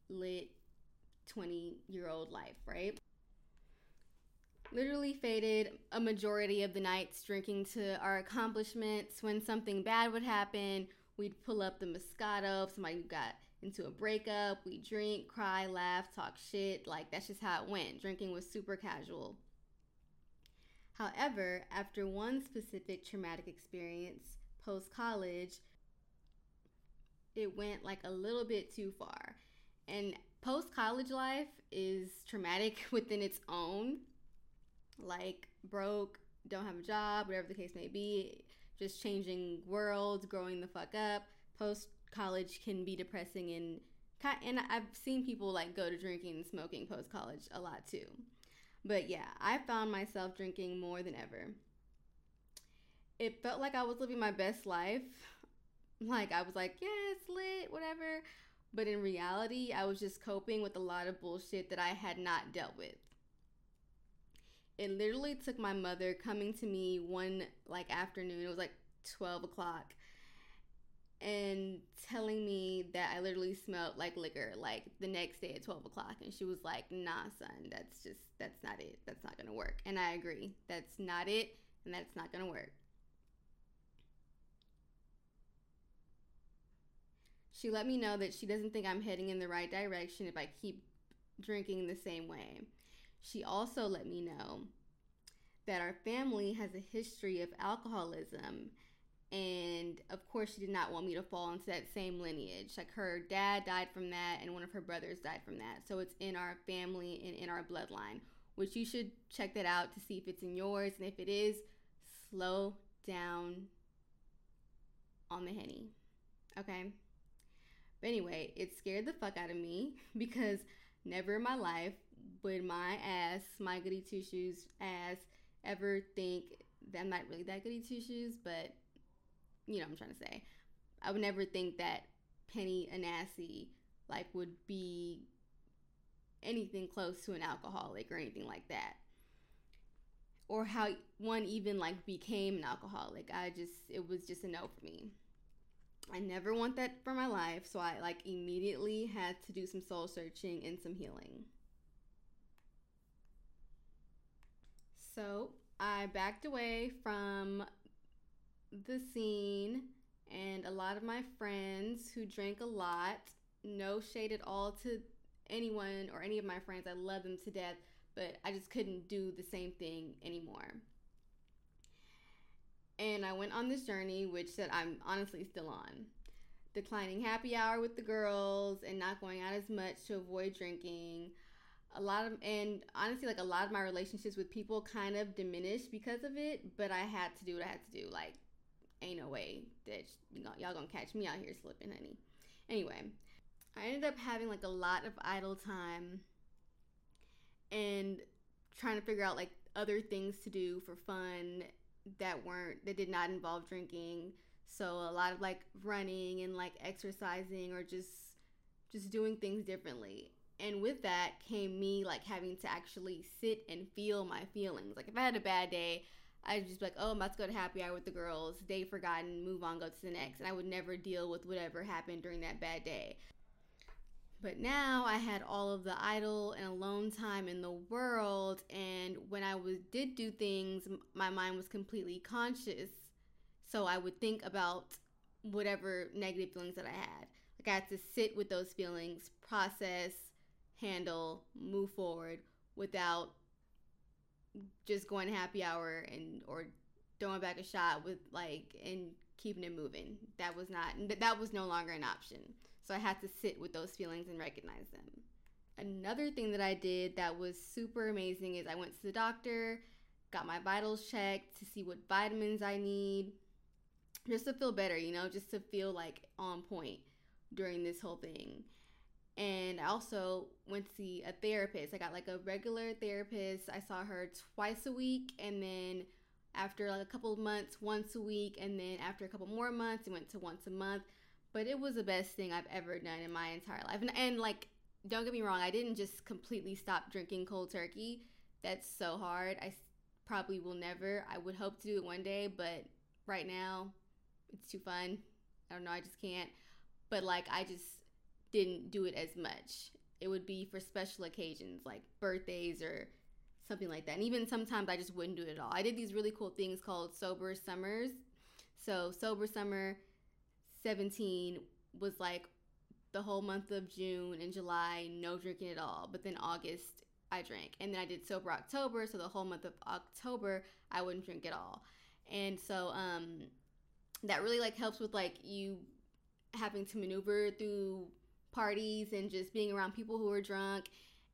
lit 20 year old life, right? Literally faded a majority of the nights drinking to our accomplishments. When something bad would happen, we'd pull up the Moscato. If somebody got into a breakup. We drink, cry, laugh, talk shit. Like that's just how it went. Drinking was super casual. However, after one specific traumatic experience post college, it went like a little bit too far. And post college life is traumatic [LAUGHS] within its own. Like, broke, don't have a job, whatever the case may be, just changing worlds, growing the fuck up. Post college can be depressing and and I've seen people like go to drinking and smoking post college a lot too. But yeah, I found myself drinking more than ever. It felt like I was living my best life. Like I was like, yeah, it's lit, whatever. But in reality, I was just coping with a lot of bullshit that I had not dealt with. It literally took my mother coming to me one like afternoon. It was like 12 o'clock and telling me that I literally smelled like liquor like the next day at 12 o'clock. And she was like, nah, son, that's just, that's not it. That's not going to work. And I agree. That's not it. And that's not going to work. She let me know that she doesn't think I'm heading in the right direction if I keep drinking the same way. She also let me know that our family has a history of alcoholism and of course she did not want me to fall into that same lineage. Like her dad died from that and one of her brothers died from that. So it's in our family and in our bloodline which you should check that out to see if it's in yours and if it is slow down on the henny okay? But anyway it scared the fuck out of me [LAUGHS] because never in my life would my ass my goody two shoes ass ever think that i'm not really that goody two shoes but you know I'm trying to say. I would never think that Penny Anansi like would be anything close to an alcoholic or anything like that. Or how one even like became an alcoholic. I just it was just a no for me. I never want that for my life, so I like immediately had to do some soul searching and some healing. So, I backed away from the scene and a lot of my friends who drank a lot. No shade at all to anyone or any of my friends. I love them to death, but I just couldn't do the same thing anymore. And I went on this journey, which that I'm honestly still on. Declining happy hour with the girls and not going out as much to avoid drinking. A lot of, and honestly, like a lot of my relationships with people kind of diminished because of it, but I had to do what I had to do. Like, ain't no way that y'all gonna catch me out here slipping, honey. Anyway, I ended up having like a lot of idle time and trying to figure out like other things to do for fun that weren't that did not involve drinking. So a lot of like running and like exercising or just just doing things differently. And with that came me like having to actually sit and feel my feelings. Like if I had a bad day, I'd just be like, oh, I'm about to go to happy hour with the girls. Day forgotten, move on, go to the next. And I would never deal with whatever happened during that bad day. But now I had all of the idle and alone time in the world, and when I was did do things, my mind was completely conscious. So I would think about whatever negative feelings that I had. Like I had to sit with those feelings, process, handle, move forward without just going happy hour and or throwing back a shot with like and keeping it moving. That was not that was no longer an option. So I had to sit with those feelings and recognize them. Another thing that I did that was super amazing is I went to the doctor, got my vitals checked to see what vitamins I need, just to feel better, you know, just to feel like on point during this whole thing. And I also went to see a therapist. I got like a regular therapist. I saw her twice a week and then after like a couple of months, once a week, and then after a couple more months, it went to once a month but it was the best thing I've ever done in my entire life. And, and like, don't get me wrong, I didn't just completely stop drinking cold turkey. That's so hard. I probably will never. I would hope to do it one day, but right now, it's too fun. I don't know, I just can't. But like, I just didn't do it as much. It would be for special occasions like birthdays or something like that. And even sometimes I just wouldn't do it at all. I did these really cool things called sober summers. So, sober summer 17 was like the whole month of June and July, no drinking at all. But then August, I drank. And then I did sober October. So the whole month of October, I wouldn't drink at all. And so um, that really like helps with like you having to maneuver through parties and just being around people who are drunk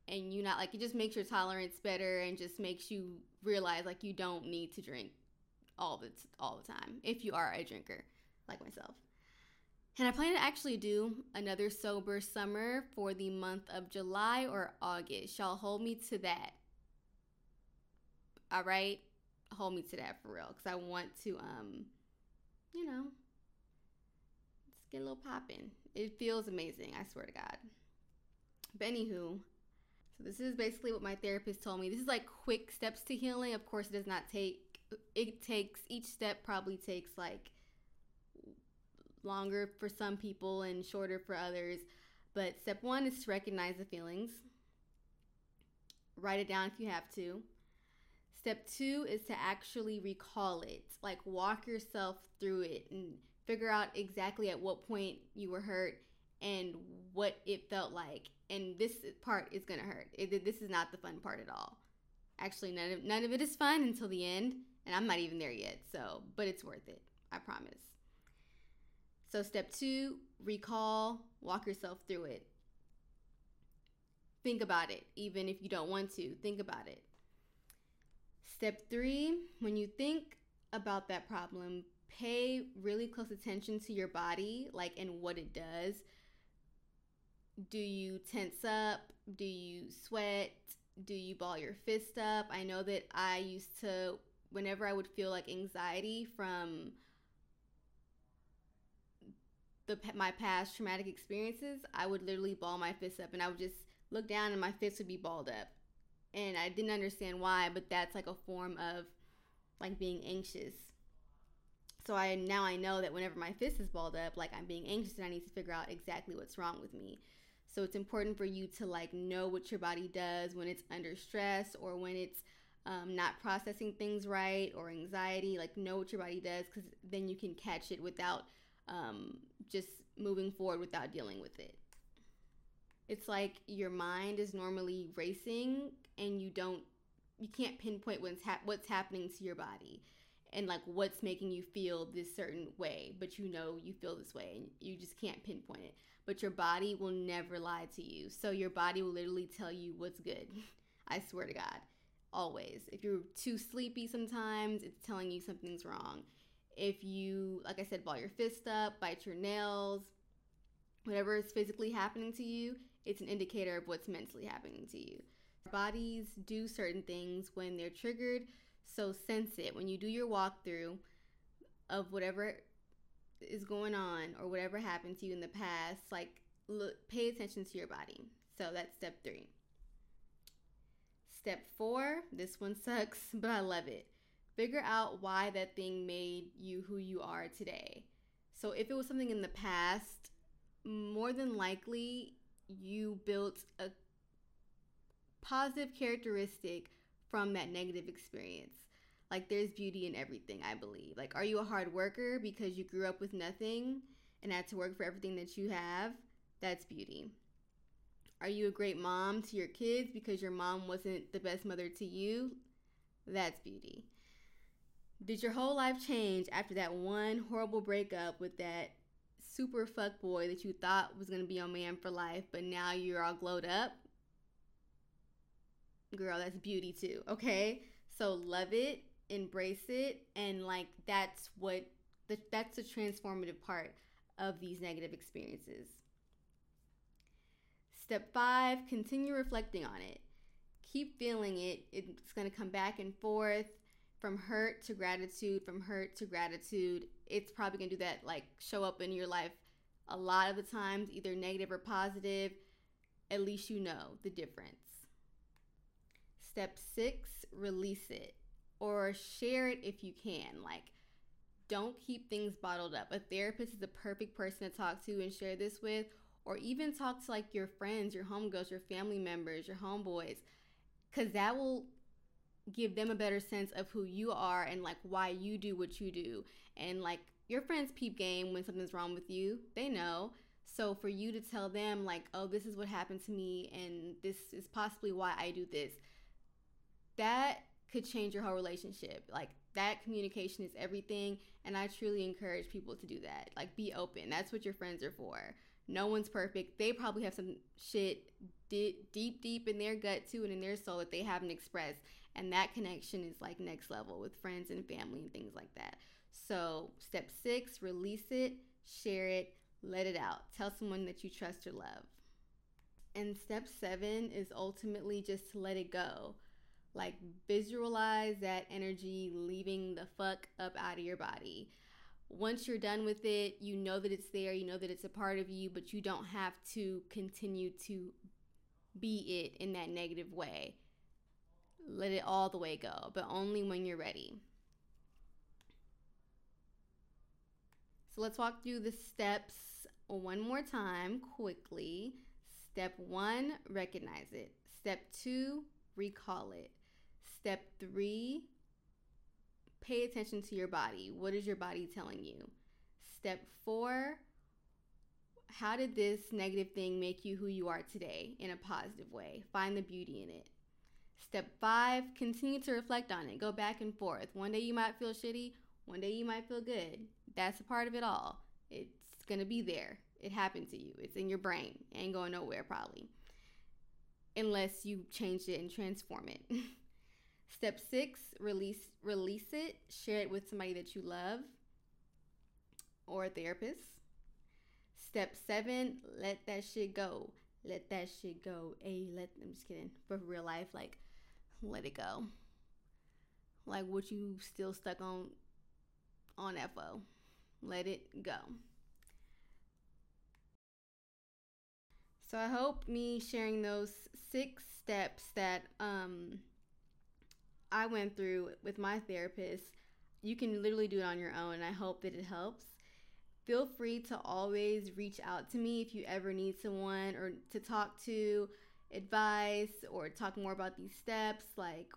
and you not like it just makes your tolerance better and just makes you realize like you don't need to drink all the all the time if you are a drinker like myself. And I plan to actually do another sober summer for the month of July or August. Y'all hold me to that. All right? Hold me to that for real. Because I want to, um, you know, just get a little popping. It feels amazing, I swear to God. But anywho, so this is basically what my therapist told me. This is like quick steps to healing. Of course, it does not take, it takes, each step probably takes like longer for some people and shorter for others. But step one is to recognize the feelings. Write it down if you have to. Step two is to actually recall it, like walk yourself through it and figure out exactly at what point you were hurt and what it felt like. And this part is gonna hurt. It, this is not the fun part at all. Actually, none of none of it is fun until the end, and I'm not even there yet. So, but it's worth it. I promise. So, step two, recall, walk yourself through it. Think about it, even if you don't want to. Think about it. Step three, when you think about that problem, pay really close attention to your body, like and what it does. Do you tense up? Do you sweat? Do you ball your fist up? I know that I used to, whenever I would feel like anxiety from the my past traumatic experiences, I would literally ball my fists up and I would just look down and my fists would be balled up. And I didn't understand why, but that's like a form of like being anxious. So I now I know that whenever my fist is balled up, like I'm being anxious and I need to figure out exactly what's wrong with me. So it's important for you to like know what your body does when it's under stress or when it's um, not processing things right or anxiety. Like know what your body does because then you can catch it without um, just moving forward without dealing with it. It's like your mind is normally racing and you don't you can't pinpoint what's what's happening to your body and like what's making you feel this certain way, but you know you feel this way and you just can't pinpoint it. But your body will never lie to you. So your body will literally tell you what's good. [LAUGHS] I swear to God. Always. If you're too sleepy sometimes, it's telling you something's wrong. If you, like I said, ball your fist up, bite your nails, whatever is physically happening to you, it's an indicator of what's mentally happening to you. Bodies do certain things when they're triggered, so sense it. When you do your walkthrough of whatever is going on or whatever happened to you in the past, like look, pay attention to your body. So that's step three. Step four, this one sucks, [LAUGHS] but I love it. Figure out why that thing made you who you are today. So if it was something in the past, more than likely you built a positive characteristic from that negative experience. Like there's beauty in everything, I believe. Like are you a hard worker because you grew up with nothing and had to work for everything that you have? That's beauty. Are you a great mom to your kids because your mom wasn't the best mother to you? That's beauty. Did your whole life change after that one horrible breakup with that super fuck boy that you thought was gonna be your man for life, but now you're all glowed up? Girl, that's beauty too, okay? So love it, embrace it, and like that's what the, that's the transformative part of these negative experiences. Step five, continue reflecting on it. Keep feeling it. It's going to come back and forth from hurt to gratitude, from hurt to gratitude. It's probably going to do that, like show up in your life a lot of the times, either negative or positive. At least you know the difference. Step six, release it or share it if you can. Like, don't keep things bottled up. A therapist is the perfect person to talk to and share this with, or even talk to like your friends, your homegirls, your family members, your homeboys, because that will give them a better sense of who you are and like why you do what you do. And like your friends peep game when something's wrong with you, they know. So for you to tell them like, "Oh, this is what happened to me and this is possibly why I do this." That could change your whole relationship. Like that communication is everything and I truly encourage people to do that. Like be open. That's what your friends are for. No one's perfect. They probably have some shit deep deep in their gut too and in their soul that they haven't expressed and that connection is like next level with friends and family and things like that. So, step 6, release it, share it, let it out. Tell someone that you trust or love. And step 7 is ultimately just to let it go. Like visualize that energy leaving the fuck up out of your body. Once you're done with it, you know that it's there, you know that it's a part of you, but you don't have to continue to be it in that negative way. Let it all the way go, but only when you're ready. So let's walk through the steps one more time quickly. Step one, recognize it. Step two, recall it. Step three, pay attention to your body. What is your body telling you? Step four, how did this negative thing make you who you are today in a positive way? Find the beauty in it. Step five, continue to reflect on it. Go back and forth. One day you might feel shitty, one day you might feel good. That's a part of it all. It's gonna be there. It happened to you. It's in your brain. Ain't going nowhere probably. Unless you change it and transform it. [LAUGHS] Step six, release release it. Share it with somebody that you love or a therapist. Step seven, let that shit go. Let that shit go. Hey, let I'm just kidding. For real life, like let it go. Like what you still stuck on on FO. Let it go. So I hope me sharing those six steps that um, I went through with my therapist, you can literally do it on your own. And I hope that it helps. Feel free to always reach out to me if you ever need someone or to talk to, advice, or talk more about these steps. Like,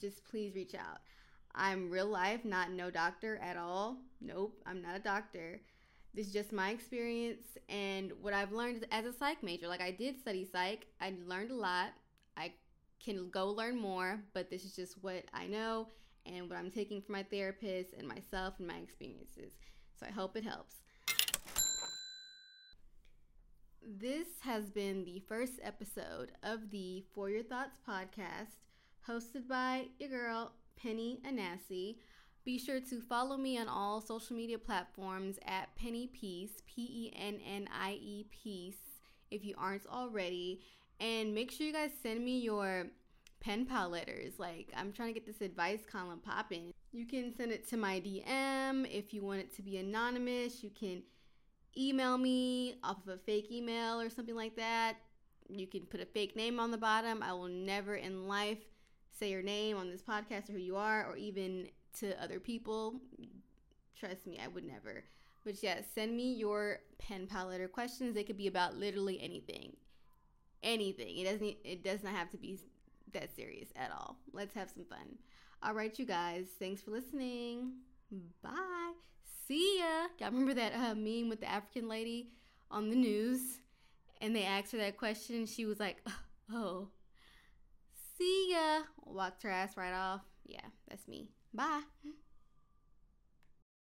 just please reach out. I'm real life, not no doctor at all. Nope, I'm not a doctor. This is just my experience and what I've learned as a psych major. Like I did study psych, I learned a lot. Can go learn more, but this is just what I know and what I'm taking from my therapist and myself and my experiences. So I hope it helps. This has been the first episode of the For Your Thoughts podcast, hosted by your girl, Penny Anasi. Be sure to follow me on all social media platforms at Penny Peace, P E N N I E Peace, if you aren't already. And make sure you guys send me your pen pal letters. Like, I'm trying to get this advice column popping. You can send it to my DM if you want it to be anonymous. You can email me off of a fake email or something like that. You can put a fake name on the bottom. I will never in life say your name on this podcast or who you are or even to other people. Trust me, I would never. But yeah, send me your pen pal letter questions. They could be about literally anything. Anything. It doesn't it does not have to be that serious at all. Let's have some fun. All right, you guys. Thanks for listening. Bye. See ya. Y'all remember that uh, meme with the African lady on the news? And they asked her that question. She was like, oh, see ya. Walked her ass right off. Yeah, that's me. Bye.